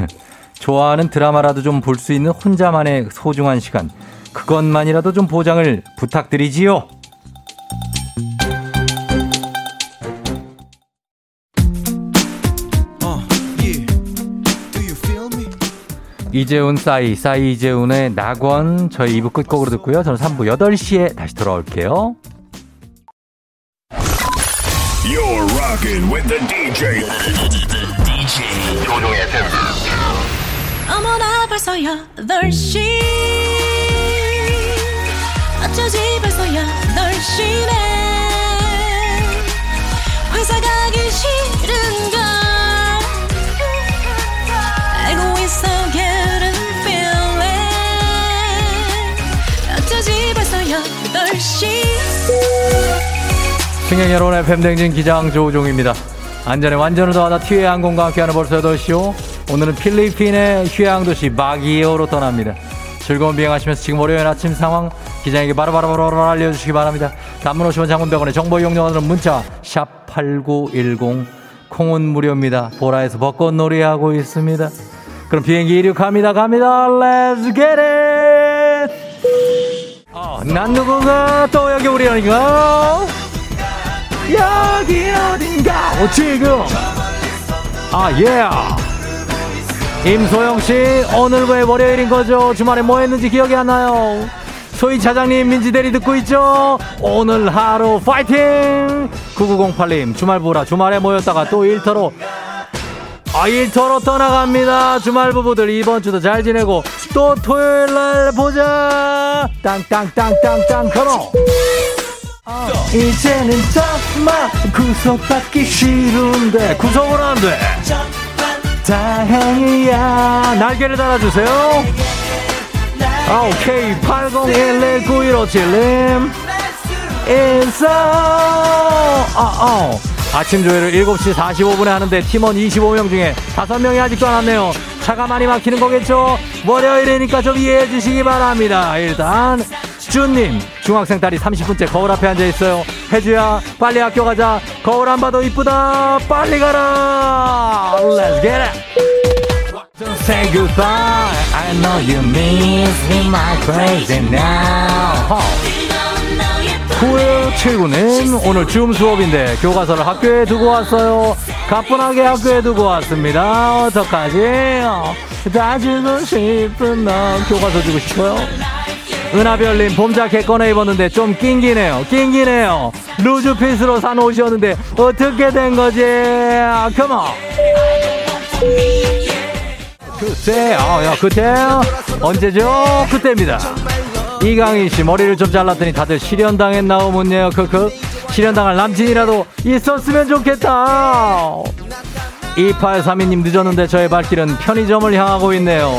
좋아하는 드라마라도 좀 볼 수 있는 혼자만의 소중한 시간. 그것만이라도 좀 보장을 부탁드리지요. 이재훈 싸이, 싸이 이재훈의 낙원 저희 2부 끝곡으로 듣고요. 저는 3부 8시에 다시 돌아올게요. Rocking with the DJ. DJ 조종의 FM. 어머나 벌써 8시 어쩌지 벌써 8시네 회사 가기 싫은걸 알고 있어 getting feeling 어쩌지 벌써 8시 승객 여러분의 팬댕진 기장 조우종입니다. 안전에 완전을 더하다 티웨이 항공과 함께하는 벌써 8시요. 오늘은 필리핀의 휴양 도시 바기오로 떠납니다. 즐거운 비행하시면서 지금 월요일 아침 상황 기장에게 바로바로바로 알려주시기 바랍니다. 단문 50원 장문병원의 정보 이용료는 문자 샵 8910 콩은 무료입니다. 보라에서 벚꽃놀이 하고 있습니다. 그럼 비행기 이륙합니다. 갑니다. Let's get it! 어, 난 누군가 또 여기 우리 어딘가 여기 어딘가 오, 지금 아 예. 임소영 씨 오늘 왜 월요일인 거죠? 주말에 뭐 했는지 기억이 안 나요. 소희 차장님 민지 대리 듣고 있죠? 오늘 하루 파이팅! 9908님 주말 보라 주말에 모였다가 또 일터로 아 일터로 떠나갑니다. 주말 부부들 이번 주도 잘 지내고 또 토요일 날 보자. 땅땅땅땅땅 컴온. 아, 이제는 정말 구속받기 싫은데 구속은 안 돼. 다행이야. 날개를 달아주세요. 아, 오케이. 80119157님. 인사. 아, 아. 아침 조회를 7시 45분에 하는데 팀원 25명 중에 5명이 아직도 안 왔네요. 차가 많이 막히는 거겠죠? 월요일이니까 좀 이해해 주시기 바랍니다. 일단, 준님, 중학생 딸이 30분째 거울 앞에 앉아 있어요. 혜주야, 빨리 학교 가자. 거울 안 봐도 이쁘다. 빨리 가라. Let's get it. Don't say goodbye. I know you miss me, my crazy now. 9179님, 오늘 줌 수업인데 교과서를 학교에 두고 왔어요. 가뿐하게 학교에 두고 왔습니다. 어떡하지? 다 주고 싶은 너. 교과서 주고 싶어요? 은하별님, 봄 자켓 꺼내 입었는데 좀 낑기네요. 낑기네요. 루즈 핏으로 산 옷이었는데 어떻게 된 거지? 아, 컴온. 그때, 아, 야, 그때, 언제죠? 그때입니다. 이강인 씨 머리를 좀 잘랐더니 다들 실현당했나 오문요. 크크 실현당할 남친이라도 있었으면 좋겠다. 2832님 늦었는데 저의 발길은 편의점을 향하고 있네요.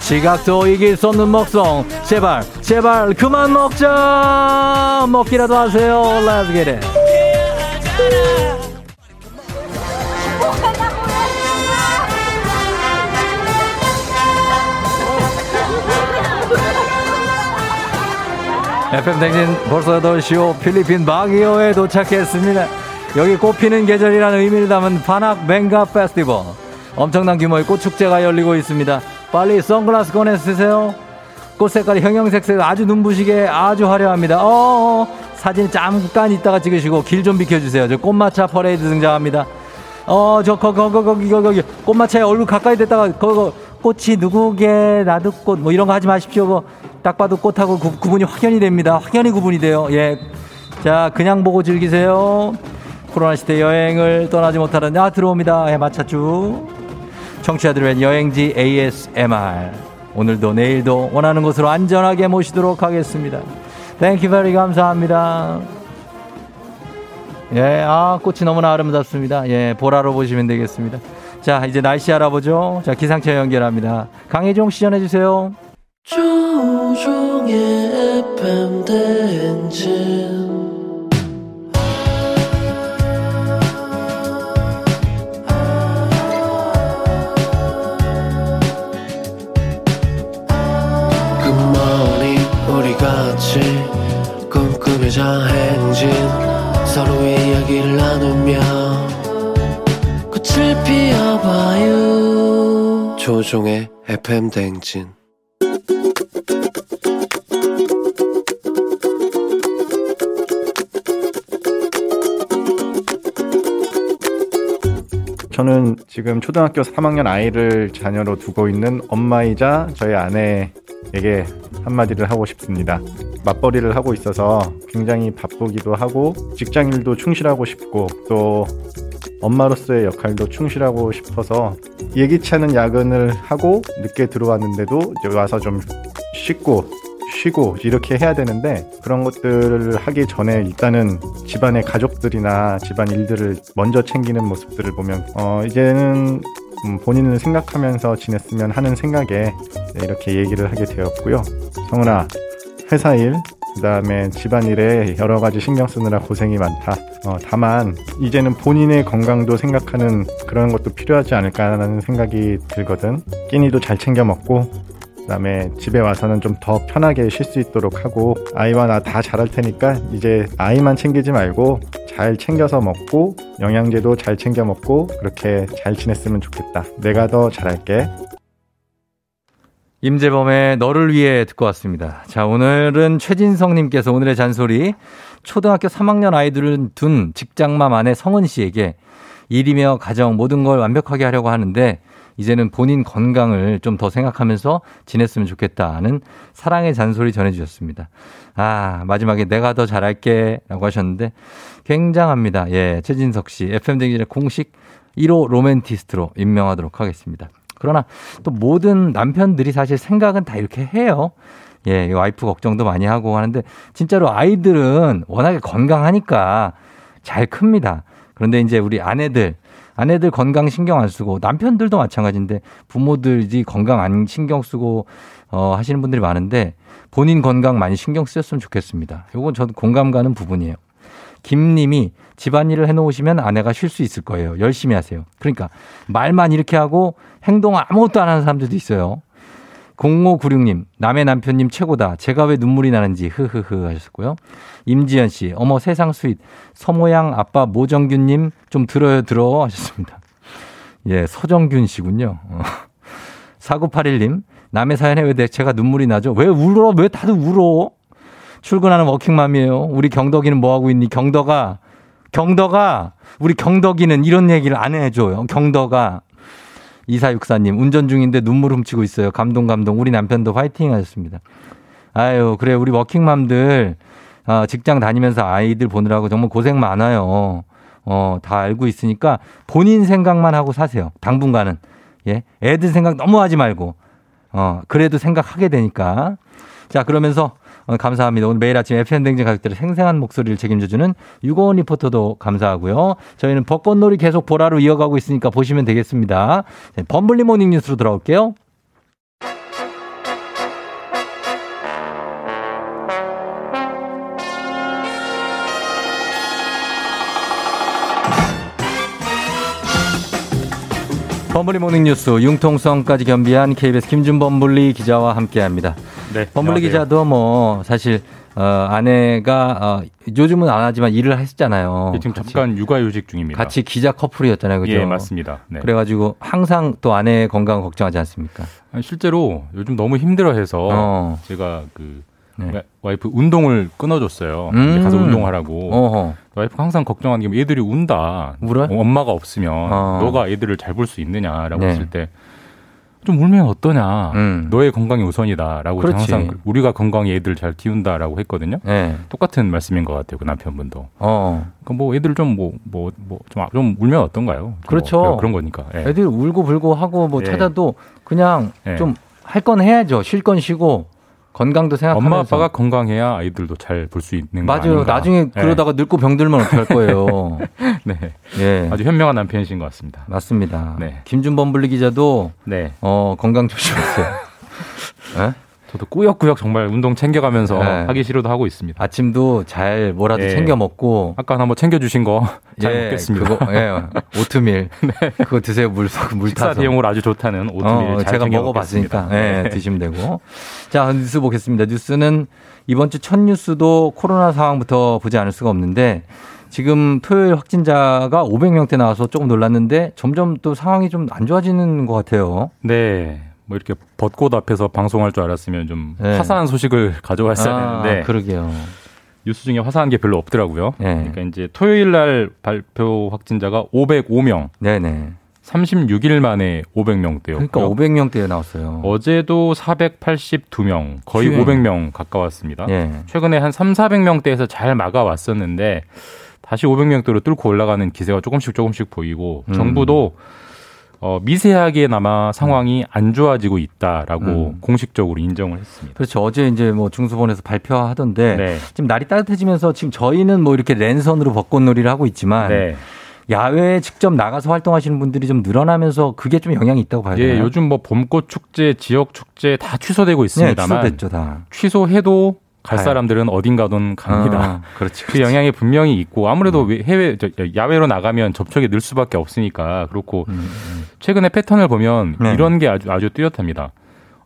지각도 이길 수 없는 먹성. 제발 제발 그만 먹자. 먹기라도 하세요. Let's get FM 댕진 벌써 8시오 필리핀 바기오에 도착했습니다. 여기 꽃피는 계절이라는 의미를 담은 파낙 뱅가 페스티벌. 엄청난 규모의 꽃 축제가 열리고 있습니다. 빨리 선글라스 꺼내 쓰세요. 꽃 색깔이 형형색색 아주 눈부시게 아주 화려합니다. 어, 사진 잠깐 있다가 찍으시고 길 좀 비켜주세요. 저 꽃마차 퍼레이드 등장합니다. 어, 저, 거, 거, 거, 거기, 거기, 거기. 꽃마차에 얼굴 가까이 댔다가, 거, 거, 꽃이 누구게, 나도 꽃, 뭐 이런 거 하지 마십시오. 뭐, 딱 봐도 꽃하고 구, 구분이 확연히 됩니다. 확연히 구분이 돼요. 예. 자, 그냥 보고 즐기세요. 코로나 시대 여행을 떠나지 못하는, 아, 들어옵니다. 예, 마차주. 청취자들의 여행지 ASMR. 오늘도 내일도 원하는 곳으로 안전하게 모시도록 하겠습니다. Thank you very 감사합니다. 예, 아, 꽃이 너무나 아름답습니다. 예, 보라로 보시면 되겠습니다. 자, 이제 날씨 알아보죠. 자, 기상청 연결합니다. 강혜종 씨 전해주세요. 조종의 FM 대행진. 굿모닝 우리 같이 꿈꾸며자 행진. 서로의 이야기를 나누며 꽃을 피워봐요. 조종의 FM 대행진 저는 지금 초등학교 3학년 아이를 자녀로 두고 있는 엄마이자 저희 아내에게 한마디를 하고 싶습니다. 맞벌이를 하고 있어서 굉장히 바쁘기도 하고 직장 일도 충실하고 싶고 또 엄마로서의 역할도 충실하고 싶어서 예기치 않은 야근을 하고 늦게 들어왔는데도 와서 좀 씻고 쉬고 이렇게 해야 되는데 그런 것들을 하기 전에 일단은 집안의 가족들이나 집안 일들을 먼저 챙기는 모습들을 보면 어 이제는 음, 본인을 생각하면서 지냈으면 하는 생각에 네, 이렇게 얘기를 하게 되었고요. 성훈아 회사 일 그 다음에 집안일에 여러 가지 신경 쓰느라 고생이 많다. 어, 다만 이제는 본인의 건강도 생각하는 그런 것도 필요하지 않을까라는 생각이 들거든. 끼니도 잘 챙겨 먹고 그다음에 집에 와서는 좀 더 편하게 쉴 수 있도록 하고 아이와 나 다 잘할 테니까 이제 아이만 챙기지 말고 잘 챙겨서 먹고 영양제도 잘 챙겨 먹고 그렇게 잘 지냈으면 좋겠다. 내가 더 잘할게. 임재범의 너를 위해 듣고 왔습니다. 자, 오늘은 최진성님께서 오늘의 잔소리. 초등학교 3학년 아이들을 둔 직장맘 아내 성은 씨에게 일이며 가정 모든 걸 완벽하게 하려고 하는데 이제는 본인 건강을 좀 더 생각하면서 지냈으면 좋겠다는 사랑의 잔소리 전해주셨습니다. 아, 마지막에 내가 더 잘할게 라고 하셨는데 굉장합니다. 예, 최진석 씨. FM댕진의 공식 1호 로맨티스트로 임명하도록 하겠습니다. 그러나 또 모든 남편들이 사실 생각은 다 이렇게 해요. 예, 와이프 걱정도 많이 하고 하는데 진짜로 아이들은 워낙에 건강하니까 잘 큽니다. 그런데 이제 우리 아내들 아내들 건강 신경 안 쓰고 남편들도 마찬가지인데 부모들이 건강 안 신경 쓰고 어 하시는 분들이 많은데 본인 건강 많이 신경 쓰셨으면 좋겠습니다. 요건 저도 공감 가는 부분이에요. 김님이 집안일을 해놓으시면 아내가 쉴 수 있을 거예요. 열심히 하세요. 그러니까 말만 이렇게 하고 행동 아무것도 안 하는 사람들도 있어요. 0596님, 남의 남편님 최고다. 제가 왜 눈물이 나는지, 흐흐흐 하셨고요. 임지연 씨, 어머 세상 sweet. 서모양 아빠 모정균님, 좀 들어요, 들어 하셨습니다. 예, 서정균 씨군요. 어. 4981님, 남의 사연에 왜 제가 눈물이 나죠? 왜 울어? 왜 다들 울어? 출근하는 워킹맘이에요. 우리 경덕이는 뭐 하고 있니? 경덕아, 경덕아, 우리 경덕이는 이런 얘기를 안 해줘요. 경덕아. 2464님, 운전 중인데 눈물 훔치고 있어요. 감동, 감동. 우리 남편도 화이팅 하셨습니다. 아유, 그래. 우리 워킹맘들, 아, 직장 다니면서 아이들 보느라고 정말 고생 많아요. 어, 다 알고 있으니까 본인 생각만 하고 사세요. 당분간은. 예. 애들 생각 너무 하지 말고. 어, 그래도 생각하게 되니까. 자, 그러면서 어, 감사합니다. 오늘 매일 아침 FM댕진 가족들의 생생한 목소리를 책임져주는 유고원 리포터도 감사하고요. 저희는 벚꽃놀이 계속 보라로 이어가고 있으니까 보시면 되겠습니다. 네, 범블리 모닝 뉴스로 돌아올게요. 범블리 모닝 뉴스 융통성까지 겸비한 KBS 김준범블리 기자와 함께합니다. 네. 범블리. 기자도 뭐 사실 어, 아내가 어, 요즘은 안 하지만 일을 했잖아요. 예, 지금 잠깐 육아휴직 중입니다. 같이 기자 커플이었잖아요. 그죠? 예, 맞습니다. 네. 그래가지고 항상 또 아내의 건강 걱정하지 않습니까? 아니, 실제로 요즘 너무 힘들어해서 어. 제가 그 와이프 운동을 끊어줬어요. 네. 음. 가서 운동하라고. 어허. 와이프가 항상 걱정하는 게 애들이 운다. 울어요? 어, 엄마가 없으면 어. 너가 애들을 잘 볼 수 있느냐라고 네. 했을 때 좀 울면 어떠냐. 음. 너의 건강이 우선이다라고 그렇지. 항상 우리가 건강히 애들 잘 키운다라고 했거든요. 네. 똑같은 말씀인 것 같아요. 그 남편분도. 어. 그뭐 애들 좀 뭐 뭐 뭐좀 좀 울면 어떤가요? 그렇죠. 뭐 그런 거니까. 예. 애들 울고 불고 하고 뭐 예. 찾아도 그냥 예. 좀할 건 해야죠. 쉴 건 쉬고 건강도 생각하면서. 엄마 아빠가 건강해야 아이들도 잘 볼 수 있는 거 맞아요. 아닌가. 나중에 예. 그러다가 늙고 병들면 어떡할 거예요. 네. 예. 아주 현명한 남편이신 것 같습니다. 맞습니다. 네. 김준범 분리 기자도 네. 어, 건강 조심하세요. 예? 저도 꾸역꾸역 정말 운동 챙겨가면서 네. 하기 싫어도 하고 있습니다. 아침도 잘 뭐라도 예. 챙겨 먹고 아까 한번 챙겨주신 거잘 예, 먹겠습니다. 그거 예, 오트밀 그거 드세요 물, 물 식사 타서. 대용으로 아주 좋다는 오트밀 어, 잘 제가 먹어봤으니까. 예, 네. 드시면 되고. 자 뉴스 보겠습니다. 뉴스는 이번 주 첫 뉴스도 코로나 상황부터 보지 않을 수가 없는데 지금 토요일 확진자가 500명대 나와서 조금 놀랐는데 점점 또 상황이 좀 안 좋아지는 것 같아요. 네. 뭐 이렇게 벚꽃 앞에서 방송할 줄 알았으면 좀 네. 화사한 소식을 가져왔어야 아, 되는데 그러게요. 뉴스 중에 화사한 게 별로 없더라고요. 네. 그러니까 이제 토요일 날 발표 확진자가 505명. 네네. 36일 만에 500명대였고요. 그러니까 500명대에 나왔어요. 어제도 482명, 거의 휴행. 500명 가까웠습니다. 예. 최근에 한 3, 400명대에서 잘 막아왔었는데 다시 500명대로 뚫고 올라가는 기세가 조금씩 조금씩 보이고 음. 정부도 어, 미세하게나마 상황이 안 좋아지고 있다라고 음. 공식적으로 인정을 했습니다. 그렇죠. 어제 이제 뭐 중수본에서 발표하던데 네. 지금 날이 따뜻해지면서 지금 저희는 뭐 이렇게 랜선으로 벚꽃놀이를 하고 있지만 네. 야외에 직접 나가서 활동하시는 분들이 좀 늘어나면서 그게 좀 영향이 있다고 봐야 예, 되나요? 요즘 뭐 봄꽃 축제, 지역 축제 다 취소되고 있습니다만 네, 취소됐죠 다. 취소해도 갈 가요. 사람들은 어딘가든 갑니다. 아, 그렇지, 그 영향이 분명히 있고 아무래도 해외 저, 야외로 나가면 접촉이 늘 수밖에 없으니까 그렇고 최근에 패턴을 보면 네. 이런 게 아주 아주 뚜렷합니다.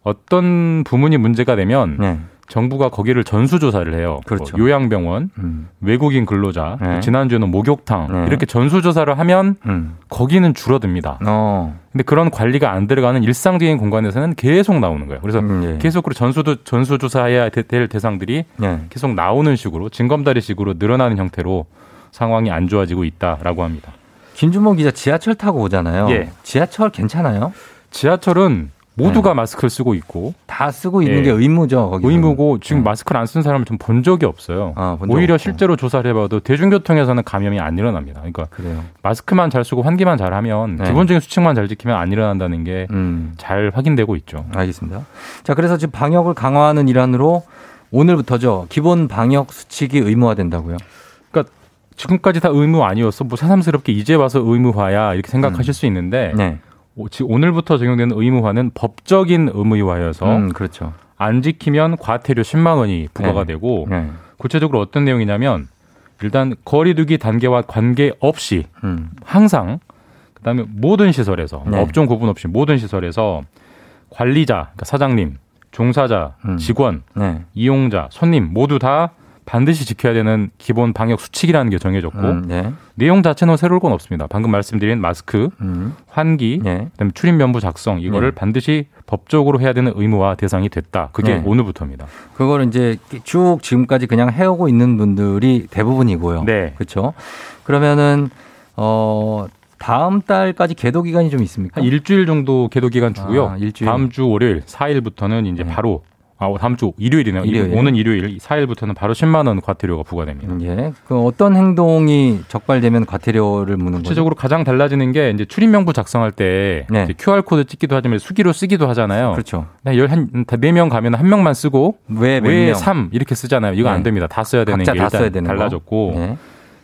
어떤 부문이 문제가 되면 네. 정부가 거기를 전수 조사를 해요. 그렇죠. 뭐 요양병원, 음. 외국인 근로자, 네. 지난주에는 목욕탕 네. 이렇게 전수 조사를 하면 음. 거기는 줄어듭니다. 어. 근데 그런 관리가 안 들어가는 일상적인 공간에서는 계속 나오는 거예요. 그래서 음, 예. 계속 그 전수도 전수 조사해야 되- 될 대상들이 네. 계속 나오는 식으로 징검다리식으로 늘어나는 형태로 상황이 안 좋아지고 있다라고 합니다. 김준범 기자 지하철 타고 오잖아요. 예. 지하철 괜찮아요? 지하철은 모두가 네. 마스크를 쓰고 있고 다 쓰고 있는 예. 게 의무죠. 거기서는. 의무고 지금 마스크를 안 쓴 사람을 좀 본 적이 없어요. 아, 본 적 오히려 없고. 실제로 조사를 해봐도 대중교통에서는 감염이 안 일어납니다. 그러니까 그래요. 마스크만 잘 쓰고 환기만 잘 하면 네. 기본적인 수칙만 잘 지키면 안 일어난다는 게잘 음. 확인되고 있죠. 알겠습니다. 자, 그래서 지금 방역을 강화하는 일환으로 오늘부터죠. 기본 방역 수칙이 의무화된다고요. 그러니까 지금까지 다 의무 아니었어. 뭐 새삼스럽게 이제 와서 의무화야 이렇게 생각하실 수 있는데 네. 오- 오늘부터 적용되는 의무화는 법적인 의무화여서 음, 그렇죠. 안 지키면 과태료 10만 원이 부과가 네. 되고 네. 구체적으로 어떤 내용이냐면 일단 거리두기 단계와 관계없이 음. 항상 그다음에 모든 시설에서 뭐 네. 업종 구분 없이 모든 시설에서 관리자, 그러니까 사장님, 종사자, 음. 직원, 네. 이용자, 손님 모두 다 반드시 지켜야 되는 기본 방역 수칙이라는 게 정해졌고 음, 네. 내용 자체는 새로울 건 없습니다. 방금 말씀드린 마스크, 음. 환기, 네. 그다음에 출입 면부 작성 이거를 네. 반드시 법적으로 해야 되는 의무화 대상이 됐다. 그게 네. 오늘부터입니다. 그거를 이제 쭉 지금까지 그냥 해오고 있는 분들이 대부분이고요. 네. 그렇죠. 그러면은 어 다음 달까지 계도 기간이 좀 있습니까? 한 일주일 정도 계도 기간 주고요. 아, 일주일. 다음 주 월요일 4일부터는 이제 네. 바로 아, 다음 주 일요일이네요. 일요일. 오는 일요일 4일부터는 바로 10만 원 과태료가 부과됩니다. 예. 그 어떤 행동이 적발되면 과태료를 무는 거죠? 구체적으로 가장 달라지는 게 이제 출입 명부 작성할 때 네. QR 코드 찍기도 하지만 수기로 쓰기도 하잖아요. 그렇죠. 한네명 가면 한 명만 쓰고 왜몇왜 명? 3 이렇게 쓰잖아요. 이거 네. 안 됩니다. 다 써야 되는 각자 게다 일단 써야 되는 거. 달라졌고 네.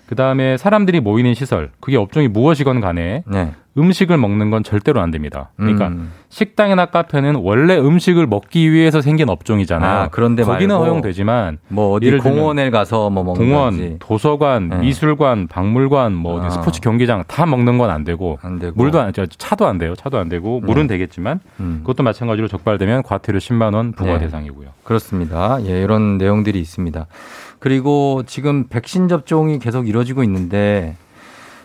그다음에 사람들이 모이는 시설 그게 업종이 무엇이건 간에 네. 음식을 먹는 건 절대로 안 됩니다. 그러니까 음. 식당이나 카페는 원래 음식을 먹기 위해서 생긴 업종이잖아요. 아, 그런데 거기는 허용되지만 뭐 어디 공원에 가서 뭐 먹는 공원. 도서관, 네. 미술관, 박물관, 뭐 아. 스포츠 경기장 다 먹는 건 안 되고, 되고. 물도 안, 저, 차도 안 돼요. 차도 안 되고 물은 되겠지만 음. 그것도 마찬가지로 적발되면 과태료 10만 원 부과 네. 대상이고요. 그렇습니다. 예, 이런 내용들이 있습니다. 그리고 지금 백신 접종이 계속 이루어지고 있는데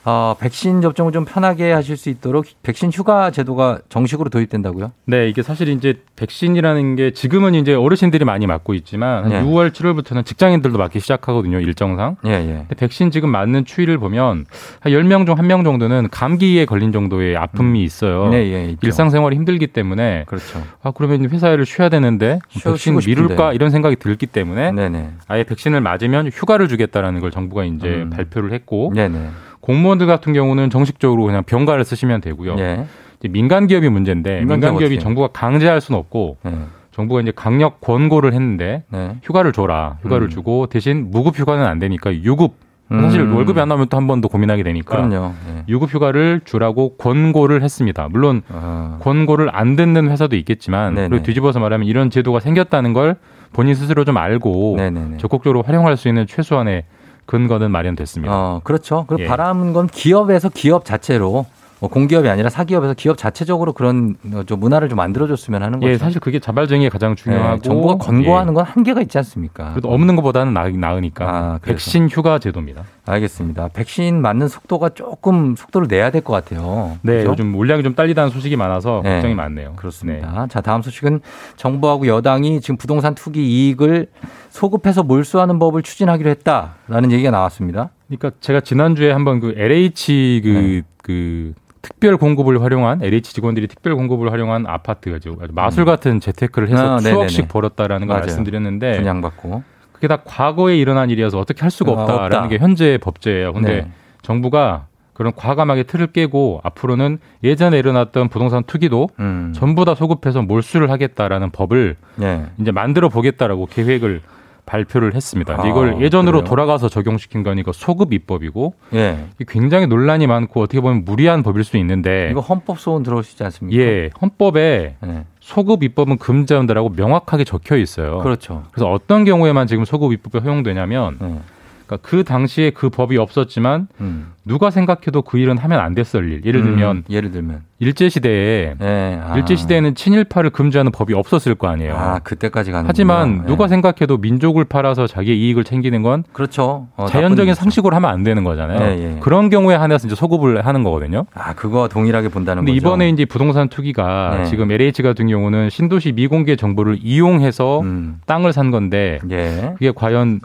아, 백신 접종을 좀 편하게 하실 수 있도록 백신 휴가 제도가 정식으로 도입된다고요? 네, 이게 사실 이제 백신이라는 게 지금은 이제 어르신들이 많이 맞고 있지만 한 예. 6월, 7월부터는 직장인들도 맞기 시작하거든요, 일정상. 예, 예. 근데 백신 지금 맞는 추이를 보면 한 10명 중 1명 정도는 감기에 걸린 정도의 아픔이 있어요. 네, 예, 있죠. 일상생활이 힘들기 때문에 그렇죠. 아, 그러면 회사를 쉬어야 되는데 쉬어- 백신. 미룰까 이런 생각이 들기 때문에 네네. 아예 백신을 맞으면 휴가를 주겠다라는 걸 정부가 이제 음. 발표를 했고 네네. 공무원들 같은 경우는 정식적으로 그냥 병가를 쓰시면 되고요. 예. 이제 민간 기업이 문제인데 민간 민간, 기업 기업이 어떻게 정부가 강제할 수는 없고 네. 정부가 이제 강력 권고를 했는데 네. 휴가를 줘라. 휴가를 음. 주고 대신 무급 휴가는 안 되니까 유급 사실 음. 월급이 안 나오면 또 한 번 더 고민하게 되니까. 예. 유급 휴가를 주라고 권고를 했습니다. 물론 아, 권고를 안 듣는 회사도 있겠지만 네네. 그리고 뒤집어서 말하면 이런 제도가 생겼다는 걸 본인 스스로 좀 알고 네네네. 적극적으로 활용할 수 있는 최소한의 근거는 마련됐습니다. 어, 그렇죠. 그리고 예. 바라는 건 기업에서 기업 자체로 뭐 공기업이 아니라 사기업에서 기업 자체적으로 그런 어, 좀 문화를 좀 만들어줬으면 하는 거죠. 예, 사실 그게 자발적인 게 가장 중요하고 예, 정부가 권고하는 예. 건 한계가 있지 않습니까? 그래도 없는 것보다는 나, 나으니까 아. 백신 휴가 제도입니다. 알겠습니다. 백신 맞는 속도가 조금 속도를 내야 될 것 같아요. 네, 그죠? 요즘 물량이 좀 딸리다는 소식이 많아서 네. 걱정이 많네요. 그렇습니다. 자, 다음 소식은 정부하고 여당이 지금 부동산 투기 이익을 소급해서 몰수하는 법을 추진하기로 했다라는 얘기가 나왔습니다. 그러니까 제가 지난주에 한번 그 LH 그, 네. 그 특별 공급을 활용한 LH 직원들이 특별 공급을 활용한 아파트가 지금 아주 마술 같은 재테크를 해서 아, 수억씩 네네네. 벌었다라는 걸 맞아요. 말씀드렸는데 분양받고. 그게 다 과거에 일어난 일이어서 어떻게 할 수가 아, 없다라는 없다. 게 현재 법제예요. 근데 네. 정부가 그런 과감하게 틀을 깨고 앞으로는 예전에 일어났던 부동산 투기도 음. 전부 다 소급해서 몰수를 하겠다라는 법을 예. 이제 만들어 보겠다라고 계획을 발표를 했습니다. 아, 이걸 예전으로 그래요? 돌아가서 적용시킨 거니까 소급 입법이고 예. 굉장히 논란이 많고 어떻게 보면 무리한 법일 수 있는데 이거 헌법 소원 들어오시지 않습니까? 예 헌법에 예. 소급 입법은 금지한다라고 명확하게 적혀 있어요. 그렇죠. 그래서 어떤 경우에만 지금 소급 입법이 허용되냐면 예. 그러니까 그 당시에 그 법이 없었지만 음. 누가 생각해도 그 일은 하면 안 됐을 일. 예를 음, 들면 예를 들면 일제 시대에 예. 아. 일제 시대에는 친일파를 금지하는 법이 없었을 거 아니에요. 아, 그때까지 가는 하지만 누가 생각해도 민족을 팔아서 자기의 이익을 챙기는 건 그렇죠. 어, 자연적인 상식으로 하면 안 되는 거잖아요. 예, 예. 그런 경우에 한해서 이제 소급을 하는 거거든요. 아, 그거와 동일하게 본다는 근데 거죠. 이번에 이제 부동산 투기가 네. 지금 LH 같은 경우는 신도시 미공개 정보를 이용해서 음. 땅을 산 건데 예. 그게 과연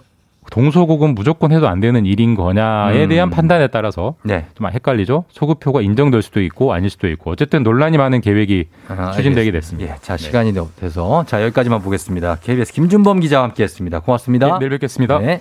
동소고금 무조건 해도 안 되는 일인 거냐에 음. 대한 판단에 따라서 네. 좀 헷갈리죠. 소급표가 인정될 수도 있고 아닐 수도 있고 어쨌든 논란이 많은 계획이 아, 추진되게. 됐습니다. 예, 자, 시간이 돼서 자, 여기까지만 보겠습니다. KBS 김준범 기자와 함께 했습니다. 고맙습니다. 네, 내일 뵙겠습니다. 네.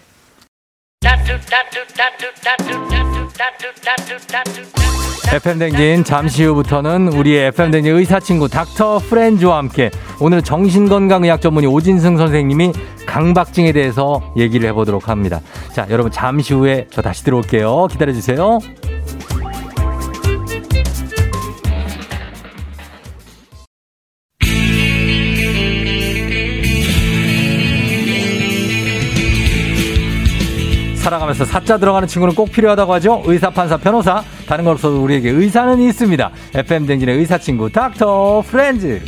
FM 댕진 잠시 후부터는 우리의 FM 댕진 의사 친구 닥터 프렌즈와 함께 오늘은 정신건강의학 전문의 오진승 선생님이 강박증에 대해서 얘기를 해보도록 합니다. 자, 여러분 잠시 후에 저 다시 들어올게요. 기다려 주세요. 살아가면서 사자 들어가는 친구는 꼭 필요하다고 하죠. 의사, 판사, 변호사. 다른 걸 없어도 우리에게 의사는 있습니다. FM 댕진의 의사 친구 닥터 프렌즈.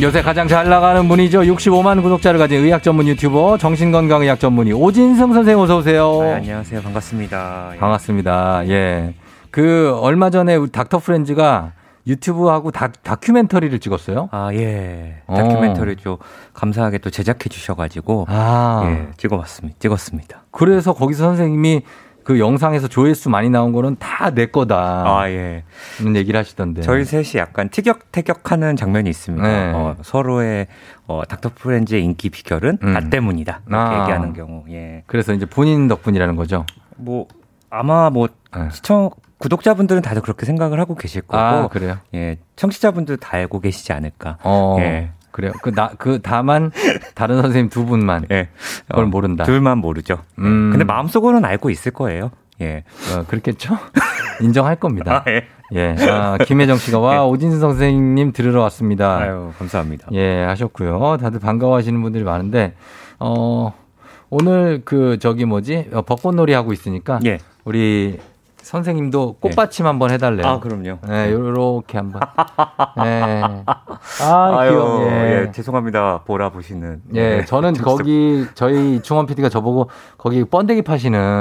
요새 가장 잘 나가는 분이죠. 65만 구독자를 가진 의학 전문 유튜버 정신건강의학 전문의 오진승 선생님 어서 오세요. 네, 안녕하세요. 반갑습니다. 예. 반갑습니다. 예. 그 얼마 전에 우리 닥터 프렌즈가 유튜브하고 다, 다큐멘터리를 찍었어요. 아, 예. 어. 다큐멘터리 좀 감사하게 또 제작해 주셔가지고, 아. 예, 찍어봤습니다. 찍었습니다. 그래서 거기서 선생님이 그 영상에서 조회수 많이 나온 거는 다 내 거다. 아, 예. 이런 얘기를 하시던데. 저희 셋이 약간 티격태격 하는 장면이 있습니다. 네. 어, 서로의 어, 닥터 프렌즈의 인기 비결은 나 음. 때문이다. 이렇게 아. 얘기하는 경우, 예. 그래서 이제 본인 덕분이라는 거죠. 뭐, 아마 뭐, 네. 시청, 구독자분들은 다들 그렇게 생각을 하고 계실 거고, 아, 그래요? 예, 청취자분들 다 알고 계시지 않을까. 어. 예. 그래요. 그 나 그 다만 다른 선생님 두 분만 예. 그걸 어, 모른다. 둘만 모르죠. 예. 음. 근데 마음속으로는 알고 있을 거예요. 예. 어, 그렇겠죠? 인정할 겁니다. 아, 예. 예. 아, 김혜정 씨가 와 오진수 선생님 들으러 왔습니다. 아유, 감사합니다. 예, 하셨고요. 다들 반가워 하시는 분들이 많은데 어 오늘 그 저기 뭐지 어, 벚꽃놀이 하고 있으니까 예. 우리 선생님도 꽃받침 한번 해달래요. 아, 그럼요. 네, 요렇게 한 번. 네. 아, 아유, 귀여워. 예. 예, 죄송합니다. 보라 보시는. 예, 네. 저는 거기 저희 중원 PD가 저보고 거기 번데기 파시는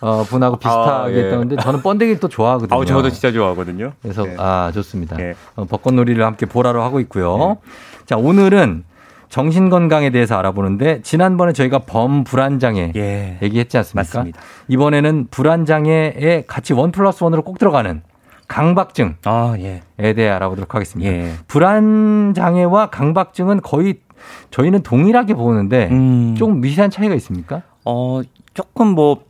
어, 분하고 비슷하게 아, 예. 했다는데 저는 번데기를 또 좋아하거든요. 아우, 저도 진짜 좋아하거든요. 그래서 예. 아 좋습니다. 어, 벚꽃놀이를 함께 보라로 하고 있고요. 자 오늘은 정신 건강에 대해서 알아보는데 지난번에 저희가 범 불안 장애 예. 얘기했지 않습니까? 맞습니다. 이번에는 불안 장애에 같이 원 플러스 원으로 꼭 들어가는 강박증에 아, 예. 대해 알아보도록 하겠습니다. 예. 불안 장애와 강박증은 거의 저희는 동일하게 보는데 음. 조금 미세한 차이가 있습니까? 어, 조금 뭐,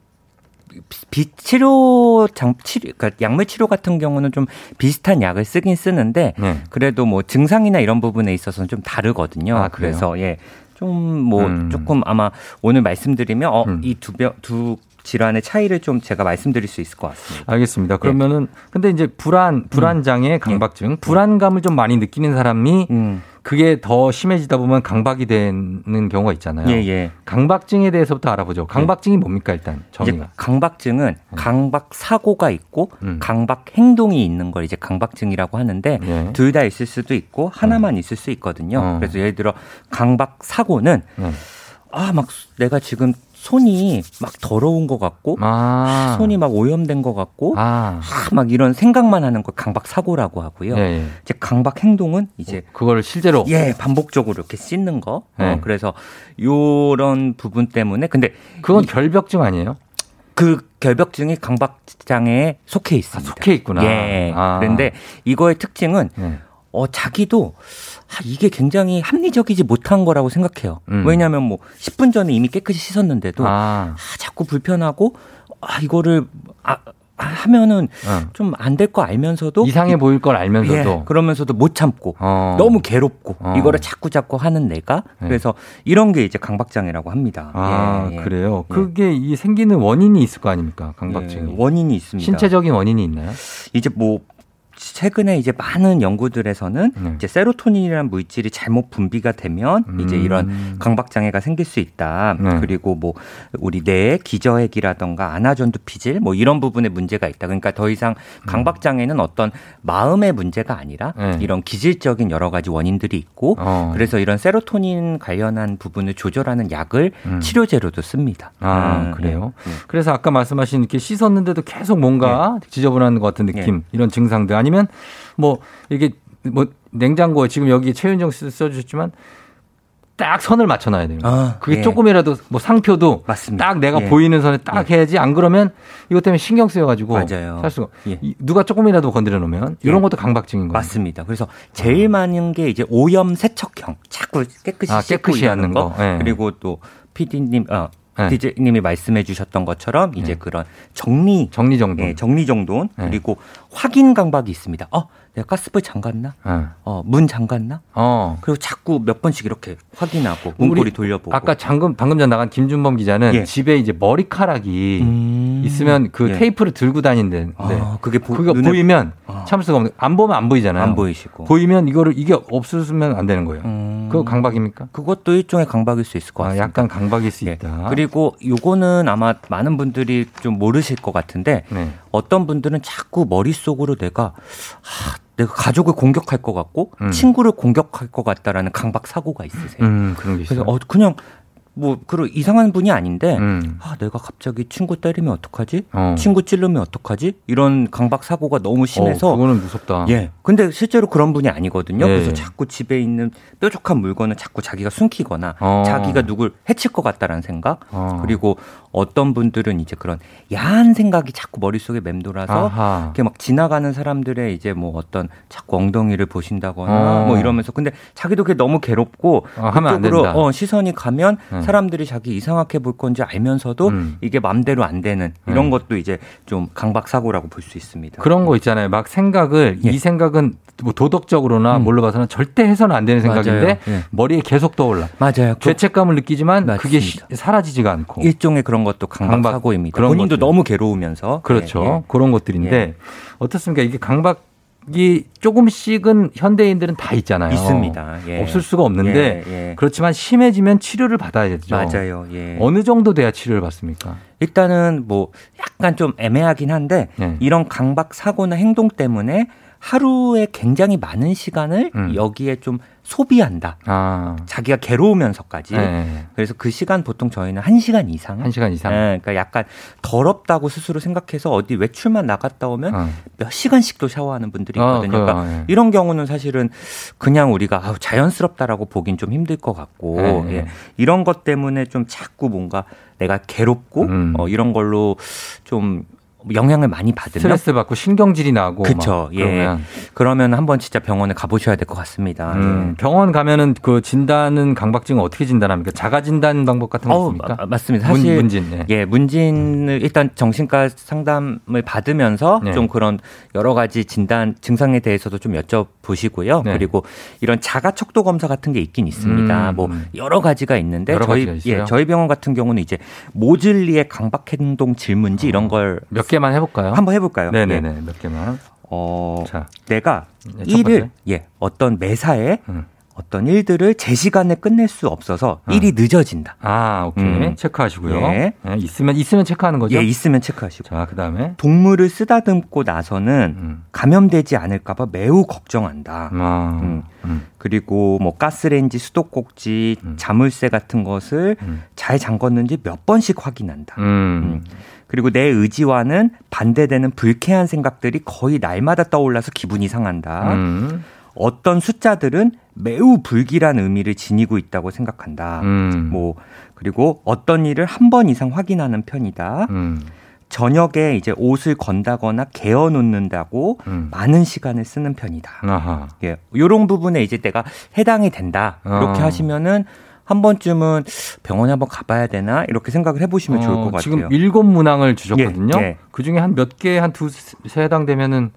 비치료 장 치료 그러니까 약물 치료 같은 경우는 좀 비슷한 약을 쓰긴 쓰는데 네. 그래도 뭐 증상이나 이런 부분에 있어서는 좀 다르거든요. 아? 그래서 예. 좀뭐 음. 조금 아마 오늘 말씀드리면 어, 이두 두 질환의 차이를 좀 제가 말씀드릴 수 있을 것 같습니다. 알겠습니다. 그러면은 근데 이제 불안 음. 불안 장애 강박증 불안감을 좀 많이 느끼는 사람이 음. 그게 더 심해지다 보면 강박이 되는 경우가 있잖아요. 예, 예. 강박증에 대해서부터 알아보죠. 강박증이 뭡니까 일단 정의가. 강박증은 강박 사고가 있고 음. 강박 행동이 있는 걸 이제 강박증이라고 하는데 예. 둘다 있을 수도 있고 하나만 있을 수 있거든요. 어. 그래서 예를 들어 강박 사고는 네. 아막 내가 지금 손이 막 더러운 것 같고 아. 손이 막 오염된 것 같고 아. 아, 막 이런 생각만 하는 걸 강박 사고라고 하고요. 예, 예. 이제 강박 행동은 이제 그걸 실제로 예 반복적으로 이렇게 씻는 거. 네. 어, 그래서 요런 부분 때문에 근데 그건 결벽증 아니에요? 그 결벽증이 강박 장애에 속해 있습니다. 속해 있구나. 예. 아. 그런데 이거의 특징은 네. 어 자기도 아, 이게 굉장히 합리적이지 못한 거라고 생각해요. 음. 왜냐하면 뭐 10분 전에 이미 깨끗이 씻었는데도 아, 아. 자꾸 불편하고 아 이거를 아, 아, 하면은 어. 좀안 될 거 알면서도 이상해 보일 걸 알면서도 예, 그러면서도 못 참고 어. 너무 괴롭고 어. 이거를 자꾸 자꾸 하는 내가 네. 그래서 이런 게 이제 강박장애라고 합니다. 아 예, 예. 그래요. 그게 이 생기는 원인이 있을 거 아닙니까? 강박증이. 예, 원인이 있습니다. 신체적인 원인이 있나요? 이제 뭐 최근에 이제 많은 연구들에서는 네. 이제 세로토닌이라는 물질이 잘못 분비가 되면 이제 음. 이런 강박 장애가 생길 수 있다. 네. 그리고 뭐 우리 뇌의 기저핵이라던가 아나전두 피질 뭐 이런 부분에 문제가 있다. 그러니까 더 이상 강박 장애는 어떤 마음의 문제가 아니라 음. 네. 이런 기질적인 여러 가지 원인들이 있고 어. 그래서 이런 세로토닌 관련한 부분을 조절하는 약을 음. 치료제로도 씁니다. 아, 음, 그래요? 예, 예. 그래서 아까 말씀하신 이렇게 씻었는데도 계속 뭔가 지저분한 것 같은 느낌, 이런 증상들 아니면 뭐 이게 뭐 냉장고에 지금 여기 최윤정 씨 써주셨지만 딱 선을 맞춰놔야 돼요. 아, 그게 예. 조금이라도 뭐 상표도 맞습니다. 딱 내가 예. 보이는 선에 딱 해야지 안 그러면 이것 때문에 신경 쓰여가지고 맞아요. 살 수가 예. 이- 누가 조금이라도 건드려 놓으면 이런 것도 강박증인 거예요. 맞습니다. 그래서 제일 많은 게 이제 오염 세척형, 자꾸 깨끗이 아, 깨끗이 하는 거. 예. 그리고 또 PD님, 어, 네. DJ님이 말씀해 주셨던 것처럼 이제 네. 그런 정리, 정리 정돈. 예, 정리 정돈 네. 그리고 확인 강박이 있습니다. 어, 내가 가스불 잠갔나? 예. 어, 문 잠갔나? 어. 그리고 자꾸 몇 번씩 이렇게 확인하고 문고리 돌려보고. 아까 방금 방금 전 나간 김준범 기자는 예. 집에 이제 머리카락이 음. 있으면 그 예. 테이프를 들고 다니는데 아, 그게 보, 그거 눈에 보이면 아. 참을 수가 없는 안 보면 안 보이잖아요. 안 보이시고. 보이면 이거를 이게 없으면 안 되는 거예요. 음. 그거 강박입니까? 그것도 일종의 강박일 수 있을 것 아, 같습니다. 약간 강박일 수 예. 있다. 그리고 요거는 아마 많은 분들이 좀 모르실 것 같은데 네. 어떤 분들은 자꾸 머릿속으로 내가 아, 내가 가족을 공격할 것 같고 음. 친구를 공격할 것 같다라는 강박 사고가 있으세요. 음, 그런 게 있어요. 그래서 어, 그냥 뭐 그런 이상한 분이 아닌데 음. 아 내가 갑자기 친구 때리면 어떡하지? 어. 친구 찌르면 어떡하지? 이런 강박 사고가 너무 심해서 어, 그거는 무섭다. 예. 근데 실제로 그런 분이 아니거든요. 예. 그래서 자꾸 집에 있는 뾰족한 물건을 자꾸 자기가 숨기거나 어. 자기가 누굴 해칠 것 같다라는 생각. 어. 그리고 어떤 분들은 이제 그런 야한 생각이 자꾸 머릿속에 맴돌아서 아하. 이렇게 막 지나가는 사람들의 이제 뭐 어떤 자꾸 엉덩이를 보신다거나 어. 뭐 이러면서 근데 자기도 그게 너무 괴롭고 아, 하면 안 그쪽으로 된다. 어, 시선이 가면 음. 사람들이 자기 이상하게 볼 건지 알면서도 이게 맘대로 안 되는 이런 음. 것도 이제 좀 강박 사고라고 볼 수 있습니다. 그런 거 있잖아요. 막 생각을 예. 이 생각은 뭐 도덕적으로나 뭘로 봐서는 절대 해서는 안 되는 생각인데 음. 예. 머리에 계속 떠올라. 맞아요. 죄책감을 느끼지만 그게 시- 사라지지가 않고. 일종의 그런 것도 강박 사고입니다. 그런 본인도 것들. 너무 괴로우면서 그렇죠. 예, 예. 그런 것들인데 예. 어떻습니까? 이게 강박 이 조금씩은 현대인들은 다 있잖아요. 있습니다. 예. 없을 수가 없는데 예, 예. 그렇지만 심해지면 치료를 받아야죠. 맞아요. 예. 어느 정도 돼야 치료를 받습니까? 일단은 뭐 약간 좀 애매하긴 한데 네. 이런 강박 사고나 행동 때문에 하루에 굉장히 많은 시간을 음. 여기에 좀 소비한다. 아. 자기가 괴로우면서까지. 네. 그래서 그 시간 보통 저희는 한 시간 이상. 한 시간 이상. 네, 그러니까 약간 더럽다고 스스로 생각해서 어디 외출만 나갔다 오면 어. 몇 시간씩도 샤워하는 분들이 어, 있거든요. 그거, 그러니까 예. 이런 경우는 사실은 그냥 우리가 아우, 자연스럽다라고 보긴 좀 힘들 것 같고 네, 예. 네. 이런 것 때문에 좀 자꾸 뭔가 내가 괴롭고 음. 어, 이런 걸로 좀 영향을 많이 받으면 스트레스 받고 신경질이 나고. 막 예. 그러면 그러면 한번 진짜 병원에 가보셔야 될 것 같습니다. 음, 예. 병원 가면은 그 진단은 강박증을 어떻게 진단합니까? 자가 진단 방법 같은 거 있습니까? 마- 맞습니다. 사실 문, 진 네. 예, 문진을 일단 정신과 상담을 받으면서 네. 좀 그런 여러 가지 진단 증상에 대해서도 좀 여쭤보시고요. 네. 그리고 이런 자가 척도 검사 같은 게 있긴 있습니다. 음, 뭐 음. 여러 가지가 있는데 여러 저희 가지가? 예, 저희 병원 같은 경우는 이제 모질리의 강박 행동 질문지 이런 걸몇 개만 해볼까요? 한번 해볼까요? 예. 네네네 몇 개만. 어, 자, 내가 네, 첫 일을. 예 어떤 매사에 음. 어떤 일들을 제 시간에 끝낼 수 없어서 일이 늦어진다. 아 오케이 음. 체크하시고요. 예. 네, 있으면 있으면 체크하는 거죠? 예, 있으면 체크하시고. 자 그 다음에 동물을 쓰다듬고 나서는 음. 감염되지 않을까봐 매우 걱정한다. 아, 음. 음. 그리고 뭐 가스레인지, 수도꼭지, 음. 자물쇠 같은 것을 음. 잘 잠궜는지 몇 번씩 확인한다. 음. 그리고 내 의지와는 반대되는 불쾌한 생각들이 거의 날마다 떠올라서 기분이 상한다. 음. 어떤 숫자들은 매우 불길한 의미를 지니고 있다고 생각한다. 음. 뭐 그리고 어떤 일을 한 번 이상 확인하는 편이다. 음. 저녁에 이제 옷을 건다거나 개어 놓는다고 음. 많은 시간을 쓰는 편이다. 아하. 예, 요런 부분에 이제 내가 해당이 된다. 이렇게 어. 하시면은 한 번쯤은 병원에 한번 가봐야 되나 이렇게 생각을 해보시면 좋을 것 어, 같아요. 지금 일곱 문항을 주셨거든요. 예, 예. 그 중에 한 몇 개, 한 두세 해당되면은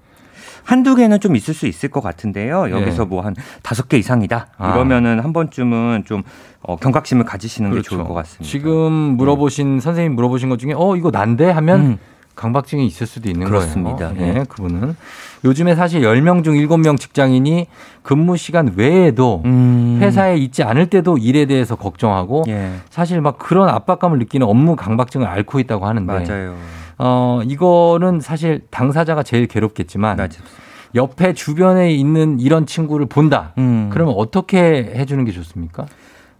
한두 개는 좀 있을 수 있을 것 같은데요. 예. 여기서 뭐한 다섯 개 이상이다. 아. 이러면은 한 번쯤은 좀 어, 경각심을 가지시는 게 좋을 것 같습니다. 그렇죠. 지금 물어보신 선생님 물어보신 것 중에 어 이거 난데 하면 음. 강박증이 있을 수도 있는 그렇습니다. 거예요. 예. 예, 그분은 요즘에 사실 10명 중 7명 직장인이 근무 시간 외에도 음. 회사에 있지 않을 때도 일에 대해서 걱정하고 예. 사실 막 그런 압박감을 느끼는 업무 강박증을 앓고 있다고 하는데 맞아요. 어 이거는 사실 당사자가 제일 괴롭겠지만 맞아요. 옆에 주변에 있는 이런 친구를 본다. 음. 그러면 어떻게 해주는 게 좋습니까?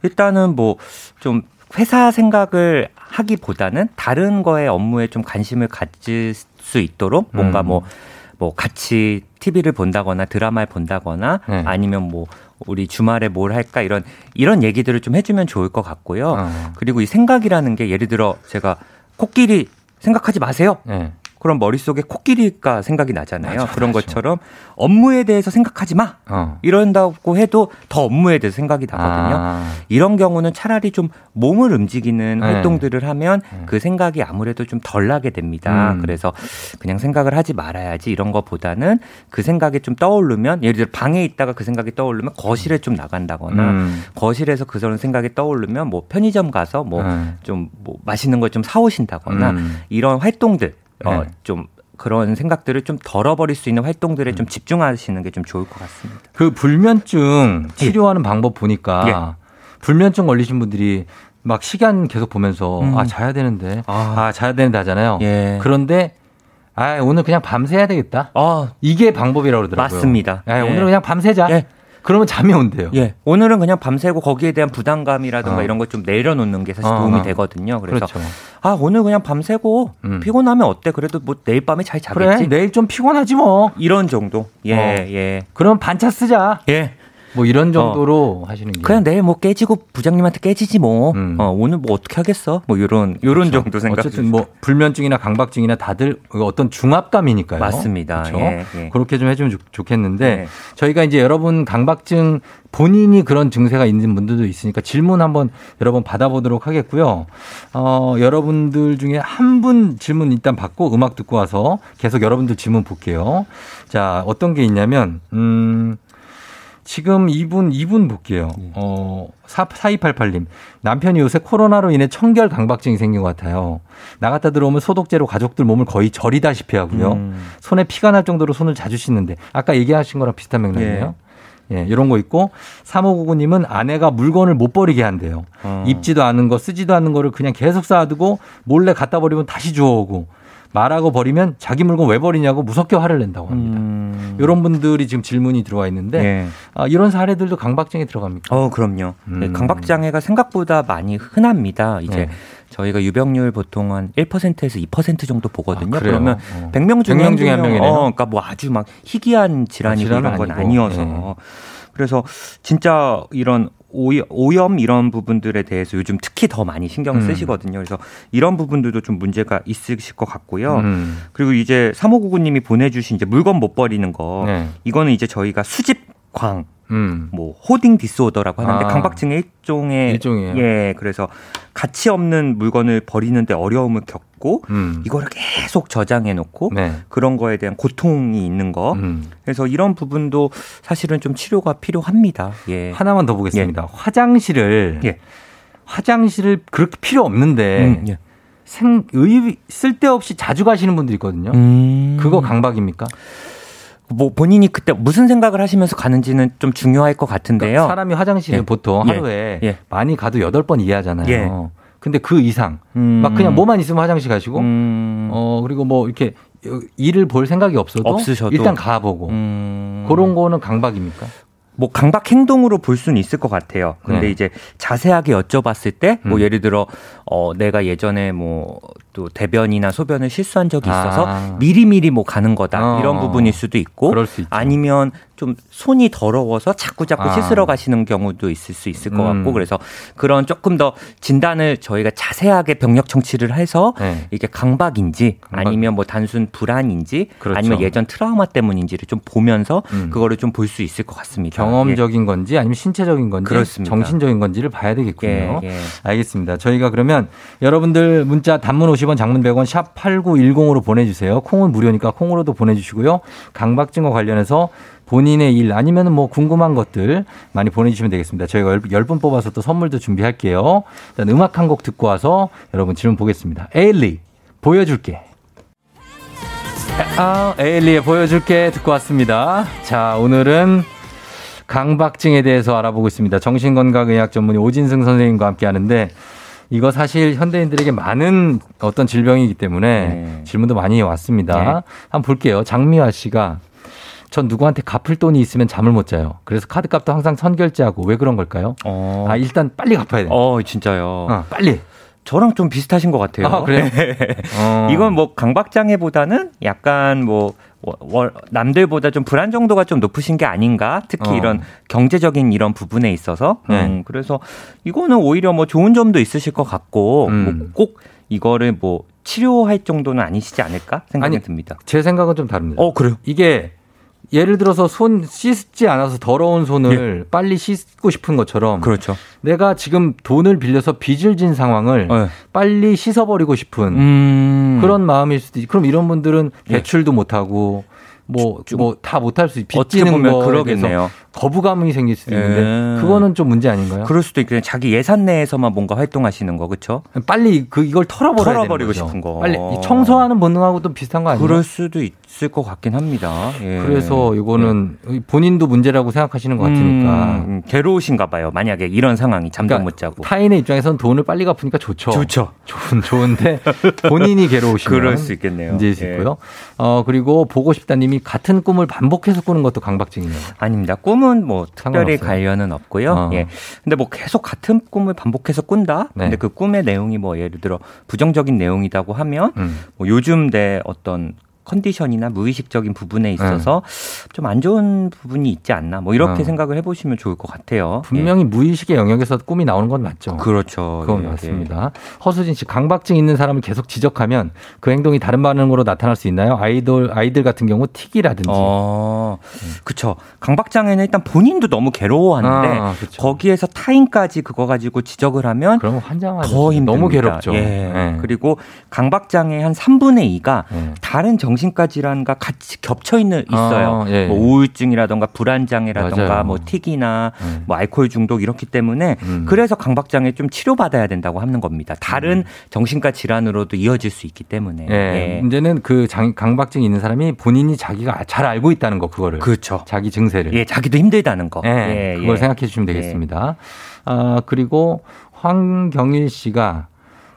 일단은 뭐 좀 회사 생각을 하기보다는 다른 거에 업무에 좀 관심을 가질 수 있도록 뭔가 음. 뭐, 뭐 같이 TV를 본다거나 드라마를 본다거나 네. 아니면 뭐 우리 주말에 뭘 할까 이런 이런 얘기들을 좀 해주면 좋을 것 같고요. 어. 그리고 이 생각이라는 게 예를 들어 제가 코끼리 생각하지 마세요. 네. 그럼 머릿속에 코끼리가 생각이 나잖아요. 맞아, 그런 맞아. 것처럼 업무에 대해서 생각하지 마. 어. 이런다고 해도 더 업무에 대해서 생각이 나거든요. 아. 이런 경우는 차라리 좀 몸을 움직이는 네. 활동들을 하면 그 생각이 아무래도 좀 덜 나게 됩니다. 음. 그래서 그냥 생각을 하지 말아야지 이런 것보다는 그 생각이 좀 떠오르면 예를 들어 방에 있다가 그 생각이 떠오르면 거실에 좀 나간다거나 음. 거실에서 그런 생각이 떠오르면 뭐 편의점 가서 뭐 네. 좀뭐 맛있는 걸 좀 사오신다거나 음. 이런 활동들 어, 네. 좀 그런 생각들을 좀 덜어버릴 수 있는 활동들에 음. 좀 집중하시는 게 좀 좋을 것 같습니다. 그 불면증 치료하는 방법 보니까 예. 불면증 걸리신 분들이 막 시간 계속 보면서 음. 아 자야 되는데 아. 아, 자야 되는데 하잖아요. 예. 그런데 아 오늘 그냥 밤새야 되겠다. 아, 이게 방법이라고 그러더라고요. 맞습니다. 아, 예. 오늘은 그냥 밤새자. 예. 그러면 잠이 온대요. 예. 오늘은 그냥 밤새고 거기에 대한 부담감이라든가 어. 이런 걸좀 내려놓는 게 사실 어, 도움이 어. 되거든요. 그래서 그렇죠. 아, 오늘 그냥 밤새고 음. 피곤하면 어때? 그래도 뭐 내일 밤에 잘 자겠지. 그래 내일 좀 피곤하지 뭐. 이런 정도. 예, 어. 예. 그럼 반차 쓰자. 예. 뭐 이런 정도로 하시는 게 그냥 내일 뭐 깨지고 부장님한테 깨지지 뭐. 어, 오늘 뭐 어떻게 하겠어? 뭐 요런 요런 정도 생각. 음. 그렇죠. 어쨌든 뭐 불면증이나 강박증이나 다들 어떤 중압감이니까요. 맞습니다. 그렇죠? 예, 예. 그렇게 좀 해주면 좋, 좋겠는데 네. 저희가 이제 여러분 강박증 본인이 그런 증세가 있는 분들도 있으니까 질문 한번 여러 번 받아보도록 하겠고요. 어, 여러분들 중에 한 분 질문 일단 받고 음악 듣고 와서 계속 여러분들 질문 볼게요. 자, 어떤 게 있냐면, 음, 지금 이분, 이분 볼게요. 어, 4, 4288님. 남편이 요새 코로나로 인해 청결 강박증이 생긴 것 같아요. 나갔다 들어오면 소독제로 가족들 몸을 거의 절이다시피 하고요. 음. 손에 피가 날 정도로 손을 자주 씻는데, 아까 얘기하신 거랑 비슷한 맥락이네요. 예, 이런 거 있고 3599님은 아내가 물건을 못 버리게 한대요. 어. 입지도 않은 거 쓰지도 않는 거를 그냥 계속 쌓아두고 몰래 갖다 버리면 다시 주워오고 말하고 버리면 자기 물건 왜 버리냐고 무섭게 화를 낸다고 합니다. 이런 분들이 지금 질문이 들어와 있는데 음. 예. 아, 이런 사례들도 강박증에 들어갑니까? 어, 그럼요. 네, 음. 강박장애가 생각보다 많이 흔합니다. 이제 네. 저희가 유병률 보통 한 1%에서 2% 정도 보거든요. 아? 그러면 어. 100명 중에 100명 중에 한 명, 명이네요. 어, 그러니까 뭐 아주 막 희귀한 질환이고 질환은 이런 건. 아니어서. 네. 그래서 진짜 이런 오염 이런 부분들에 대해서 요즘 특히 더 많이 신경 음. 쓰시거든요. 그래서 이런 부분들도 좀 문제가 있으실 것 같고요. 음. 그리고 이제 3599님이 보내주신 이제 물건 못 버리는 거 네. 이거는 이제 저희가 수집광 음. 뭐 호딩 디스오더라고 하는데 아. 강박증의 일종의 일종이에요. 예 그래서 가치 없는 물건을 버리는데 어려움을 겪고 음. 이거를 계속 저장해 놓고 네. 그런 거에 대한 고통이 있는 거 음. 그래서 이런 부분도 사실은 좀 치료가 필요합니다. 예. 하나만 더 보겠습니다. 화장실을 예. 화장실을 그렇게 필요 없는데 음, 예. 생, 의, 쓸데없이 자주 가시는 분들 있거든요. 음. 그거 강박입니까? 뭐 본인이 그때 무슨 생각을 하시면서 가는지는 좀 중요할 것 같은데요. 그러니까 사람이 화장실에 예. 보통 예. 하루에 예. 많이 가도 8번 이하잖아요. 예. 근데 그 이상 음. 막 그냥 뭐만 있으면 화장실 가시고 음. 어 그리고 뭐 이렇게 일을 볼 생각이 없어도 없으셔도. 일단 가보고 음. 그런 거는 강박입니까? 뭐 강박 행동으로 볼 수는 있을 것 같아요. 근데 네. 이제 자세하게 여쭤봤을 때뭐 음. 예를 들어 어 내가 예전에 뭐 또 대변이나 소변을 실수한 적이 있어서 아. 미리미리 뭐 가는 거다 어. 이런 부분일 수도 있고 그럴 수 있죠. 아니면 좀 손이 더러워서 자꾸 자꾸 아. 씻으러 가시는 경우도 있을 수 있을 것 음. 같고 그래서 그런 조금 더 진단을 저희가 자세하게 병력 청취를 해서 네. 이게 강박인지 강박. 아니면 뭐 단순 불안인지 그렇죠. 아니면 예전 트라우마 때문인지를 좀 보면서 음. 그거를 좀 볼 수 있을 것 같습니다. 예. 경험적인 건지 아니면 신체적인 건지 그렇습니다. 정신적인 건지를 봐야 되겠군요. 예, 예. 알겠습니다. 저희가 그러면 여러분들 문자 단문 50원 장문 100원 샵 8910으로 보내주세요. 콩은 무료니까 콩으로도 보내주시고요. 강박증과 관련해서 본인의 일 아니면 뭐 궁금한 것들 많이 보내주시면 되겠습니다. 저희가 10분 뽑아서 또 선물도 준비할게요. 일단 음악 한 곡 듣고 와서 여러분 질문 보겠습니다. 에일리 보여줄게. 아, 에일리의 보여줄게 듣고 왔습니다. 자, 오늘은 강박증에 대해서 알아보고 있습니다. 정신건강의학 전문의 오진승 선생님과 함께 하는데 이거 사실 현대인들에게 많은 어떤 질병이기 때문에 네. 질문도 많이 왔습니다. 네. 한번 볼게요. 장미화 씨가 전 누구한테 갚을 돈이 있으면 잠을 못 자요. 그래서 카드값도 항상 선결제하고 왜 그런 걸까요? 어. 아, 일단 빨리 갚아야 돼. 어, 진짜요. 어, 빨리. 저랑 좀 비슷하신 것 같아요. 아, 그래요? 어. 이건 뭐 강박장애보다는 약간 뭐 남들보다 좀 불안 정도가 좀 높으신 게 아닌가? 특히 어. 이런 경제적인 이런 부분에 있어서. 네. 음, 그래서 이거는 오히려 뭐 좋은 점도 있으실 것 같고 음. 뭐 꼭 이거를 뭐 치료할 정도는 아니시지 않을까 생각이 아니, 듭니다. 제 생각은 좀 다릅니다. 어, 그래요? 이게 예를 들어서 손 씻지 않아서 더러운 손을 빨리 씻고 싶은 것처럼 예. 그렇죠. 내가 지금 돈을 빌려서 빚을 진 상황을 네. 빨리 씻어버리고 싶은 음. 예. 그런 마음일 수도 있. 그럼 이런 분들은 대출도 못하고 뭐 뭐 다 못할 수 있. 빚지는 보면 거에 그러겠네요. 거부감이 생길 수도 있는데 예. 그거는 좀 문제 아닌가요? 그럴 수도 있겠네요. 자기 예산 내에서만 뭔가 활동하시는 거, 그렇죠? 빨리 그 이걸 털어버려야 털어버리고. 싶은 거. 빨리 이 청소하는 본능하고도 비슷한 거 아니에요? 그럴 수도 있을 것 같긴 합니다. 예. 그래서 이거는 본인도 문제라고 생각하시는 것 같으니까 음, 음, 괴로우신가 봐요. 만약에 이런 상황이 잠도 그러니까 못 자고. 타인의 입장에선 돈을 빨리 갚으니까 좋죠. 좋죠. 좋은 좋은데 본인이 괴로우시면 그럴 수 있겠네요. 문제일 수 예. 있고요. 어 그리고 보고 싶다님이 같은 꿈을 반복해서 꾸는 것도 강박증이에요. 아닙니다. 꿈은 뭐 특별히 상관없어요. 관련은 없고요. 어. 예. 근데 뭐 계속 같은 꿈을 반복해서 꾼다? 네. 근데 그 꿈의 내용이 뭐 예를 들어 부정적인 내용이라고 하면 음. 뭐 요즘 내 어떤 컨디션이나 무의식적인 부분에 있어서 좀안 좋은 부분이 있지 않나 뭐 이렇게 어. 생각을 해보시면 좋을 것 같아요. 분명히 무의식의 영역에서 꿈이 나오는 건 맞죠. 예. 그렇죠. 그건 예, 맞습니다. 허수진 씨, 강박증 있는 사람을 계속 지적하면 그 행동이 다른 반응으로 나타날 수 있나요? 아이돌 아이들 같은 경우 틱이라든지. 어, 그쵸. 강박장애는 일단 본인도 너무 괴로워하는데 아. 거기에서 타인까지 그거 가지고 지적을 하면 그럼 환장하죠. 더 힘듭니다. 너무 괴롭죠. 예. 네. 그리고 강박장애 한 3분의 2가 네. 다른 정신 과 질환과 같이 겹쳐 있는 있어요. 아, 예. 뭐 우울증이라던가 불안 장애라던가 맞아요. 뭐 틱이나 네. 뭐 알코올 중독 이렇기 때문에 음. 그래서 강박 장애 좀 치료받아야 된다고 하는 겁니다. 다른 음. 정신과 질환으로도 이어질 수 있기 때문에. 예. 예. 문제는 그 장, 강박증이 있는 사람이 본인이 자기가 잘 알고 있다는 거 그거를. 그렇죠. 자기 증세를. 예, 자기도 힘들다는 거. 예, 예, 그걸 예. 생각해 주시면 되겠습니다. 아, 그리고 황경일 씨가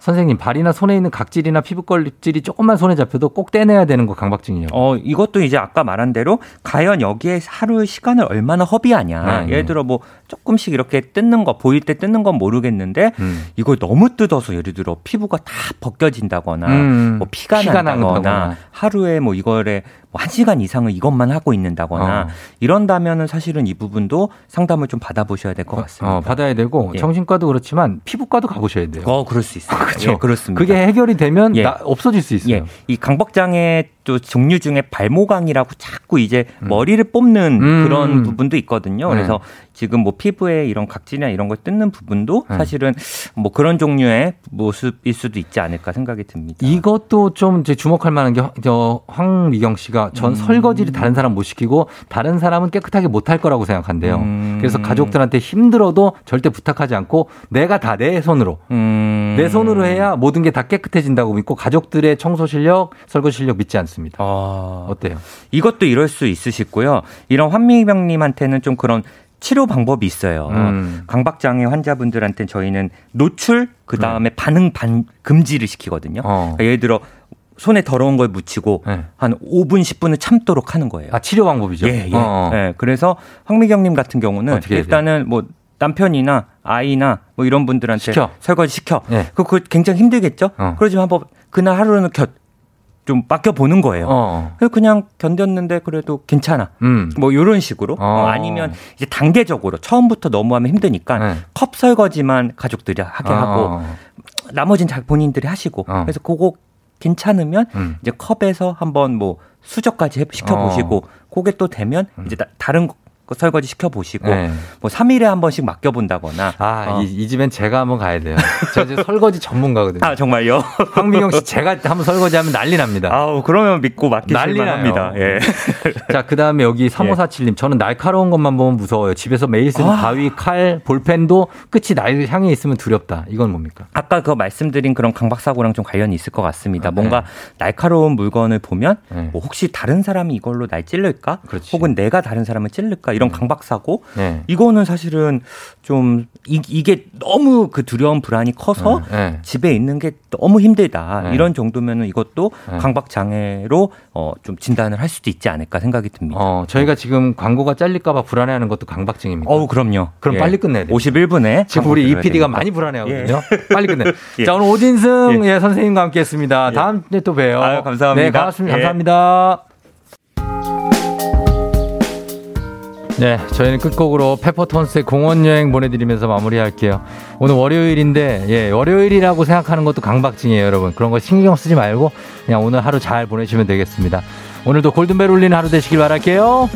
선생님 발이나 손에 있는 각질이나 피부 껍질이 조금만 손에 잡혀도 꼭 떼내야 되는 거 강박증이요. 어, 이것도 이제 아까 말한 대로 과연 여기에 하루 시간을 얼마나 허비하냐. 네, 예를 들어 뭐 조금씩 이렇게 뜯는 거, 보일 때 뜯는 건 모르겠는데 음. 이걸 너무 뜯어서 예를 들어 피부가 다 벗겨진다거나 음. 뭐 피가, 피가 난다거나 난다거나. 하루에 뭐 이거를 뭐한 시간 이상을 이것만 하고 있는다거나 어. 이런다면은 사실은 이 부분도 상담을 좀 받아보셔야 될 것 같습니다. 어, 받아야 되고 예. 정신과도 그렇지만 피부과도 가보셔야 돼요. 어, 그럴 수 있어요. 그렇죠. 예, 그렇습니다. 그게 해결이 되면 예. 나- 없어질 수 있어요. 예, 이 강박장애 또 종류 중에 발모강이라고 자꾸 이제 머리를 뽑는 음. 그런 부분도 있거든요. 네. 그래서 지금 뭐 피부에 이런 각질이나 이런 걸 뜯는 부분도 네. 사실은 뭐 그런 종류의 모습일 수도 있지 않을까 생각이 듭니다. 이것도 좀 이제 주목할 만한 게저 황미경 씨가 전 음. 설거지를 다른 사람 못 시키고 다른 사람은 깨끗하게 못 할 거라고 생각한대요. 음. 그래서 가족들한테 힘들어도 절대 부탁하지 않고 내가 다 내 손으로 음. 내 손으로 해야 모든 게 다 깨끗해진다고 믿고 가족들의 청소 실력, 설거지 실력 믿지 않습니다. 아, 어때요? 이것도 이럴 수 있으시고요. 이런 환미병님한테는 좀 그런 치료 방법이 있어요. 음. 강박장애 환자분들한테 저희는 노출 그 다음에 반응 반 금지를 시키거든요. 네. 어. 그러니까 예를 들어 손에 더러운 걸 묻히고 네. 한 5분 10분을 참도록 하는 거예요. 아 치료 방법이죠. 예, 예. 어. 예, 그래서 황미경님 같은 경우는 일단은 뭐 남편이나 아이나 뭐 이런 분들한테 시켜. 설거지 시켜. 예. 그, 그 굉장히 힘들겠죠? 어. 그러지만 한번 그날 하루는 겨, 좀 맡겨 보는 거예요. 어. 그냥 견뎠는데 그래도 괜찮아. 음. 뭐 이런 식으로 어. 어, 아니면 이제 단계적으로 처음부터 너무 하면 힘드니까 네. 컵 설거지만 가족들이 하게 하고 어. 나머지는 자 본인들이 하시고 어. 그래서 그거 괜찮으면 음. 이제 컵에서 한번 뭐 수저까지 시켜 보시고 그게 또 되면 이제 다, 다른 거 설거지 시켜 보시고 네. 뭐 3일에 한 번씩 맡겨 본다거나 아, 어. 이, 이 집엔 제가 한번 가야 돼요. 저 이제 설거지 전문가거든요. 아 정말요? 황미경 씨 제가 한번 설거지하면 난리 납니다. 아우 그러면 믿고 맡기실 난리 나요. 만합니다. 예. 자, 그 다음에 여기 3547님. 저는 날카로운 것만 보면 무서워요. 집에서 매일 쓰는 아. 가위, 칼, 볼펜도 끝이 날 향해 있으면 두렵다. 이건 뭡니까? 아까 그 말씀드린 그런 강박 사고랑 좀 관련이 있을 것 같습니다. 아, 뭔가 네. 날카로운 물건을 보면 네. 뭐 혹시 다른 사람이 이걸로 날 찔를까? 혹은 내가 다른 사람을 찔를까? 이런 강박사고 네. 이거는 사실은 좀 이, 게 너무 그 두려운 불안이 커서 네. 집에 있는 게 너무 힘들다. 네. 이런 정도면은 이것도 네. 강박 장애로 어, 좀 진단을 할 수도 있지 않을까 생각이 듭니다. 어, 저희가 지금 광고가 잘릴까봐 불안해하는 것도 강박증입니다. 어우, 그럼요. 그럼 예. 빨리 끝내야 돼요. 51분에 지금 우리 이 PD가 많이 불안해하거든요. 빨리 끝내. 예. 자, 오늘 오진승 예. 선생님과 함께 했습니다. 다음 주에 또 봬요. 아유, 감사합니다. 네, 고맙습니다. 예. 감사합니다. 네, 저희는 끝곡으로 페퍼톤스의 공원 여행 보내드리면서 마무리할게요. 오늘 월요일인데, 예, 월요일이라고 생각하는 것도 강박증이에요, 여러분. 그런 거 신경 쓰지 말고 그냥 오늘 하루 잘 보내시면 되겠습니다. 오늘도 골든벨 울리는 하루 되시길 바랄게요.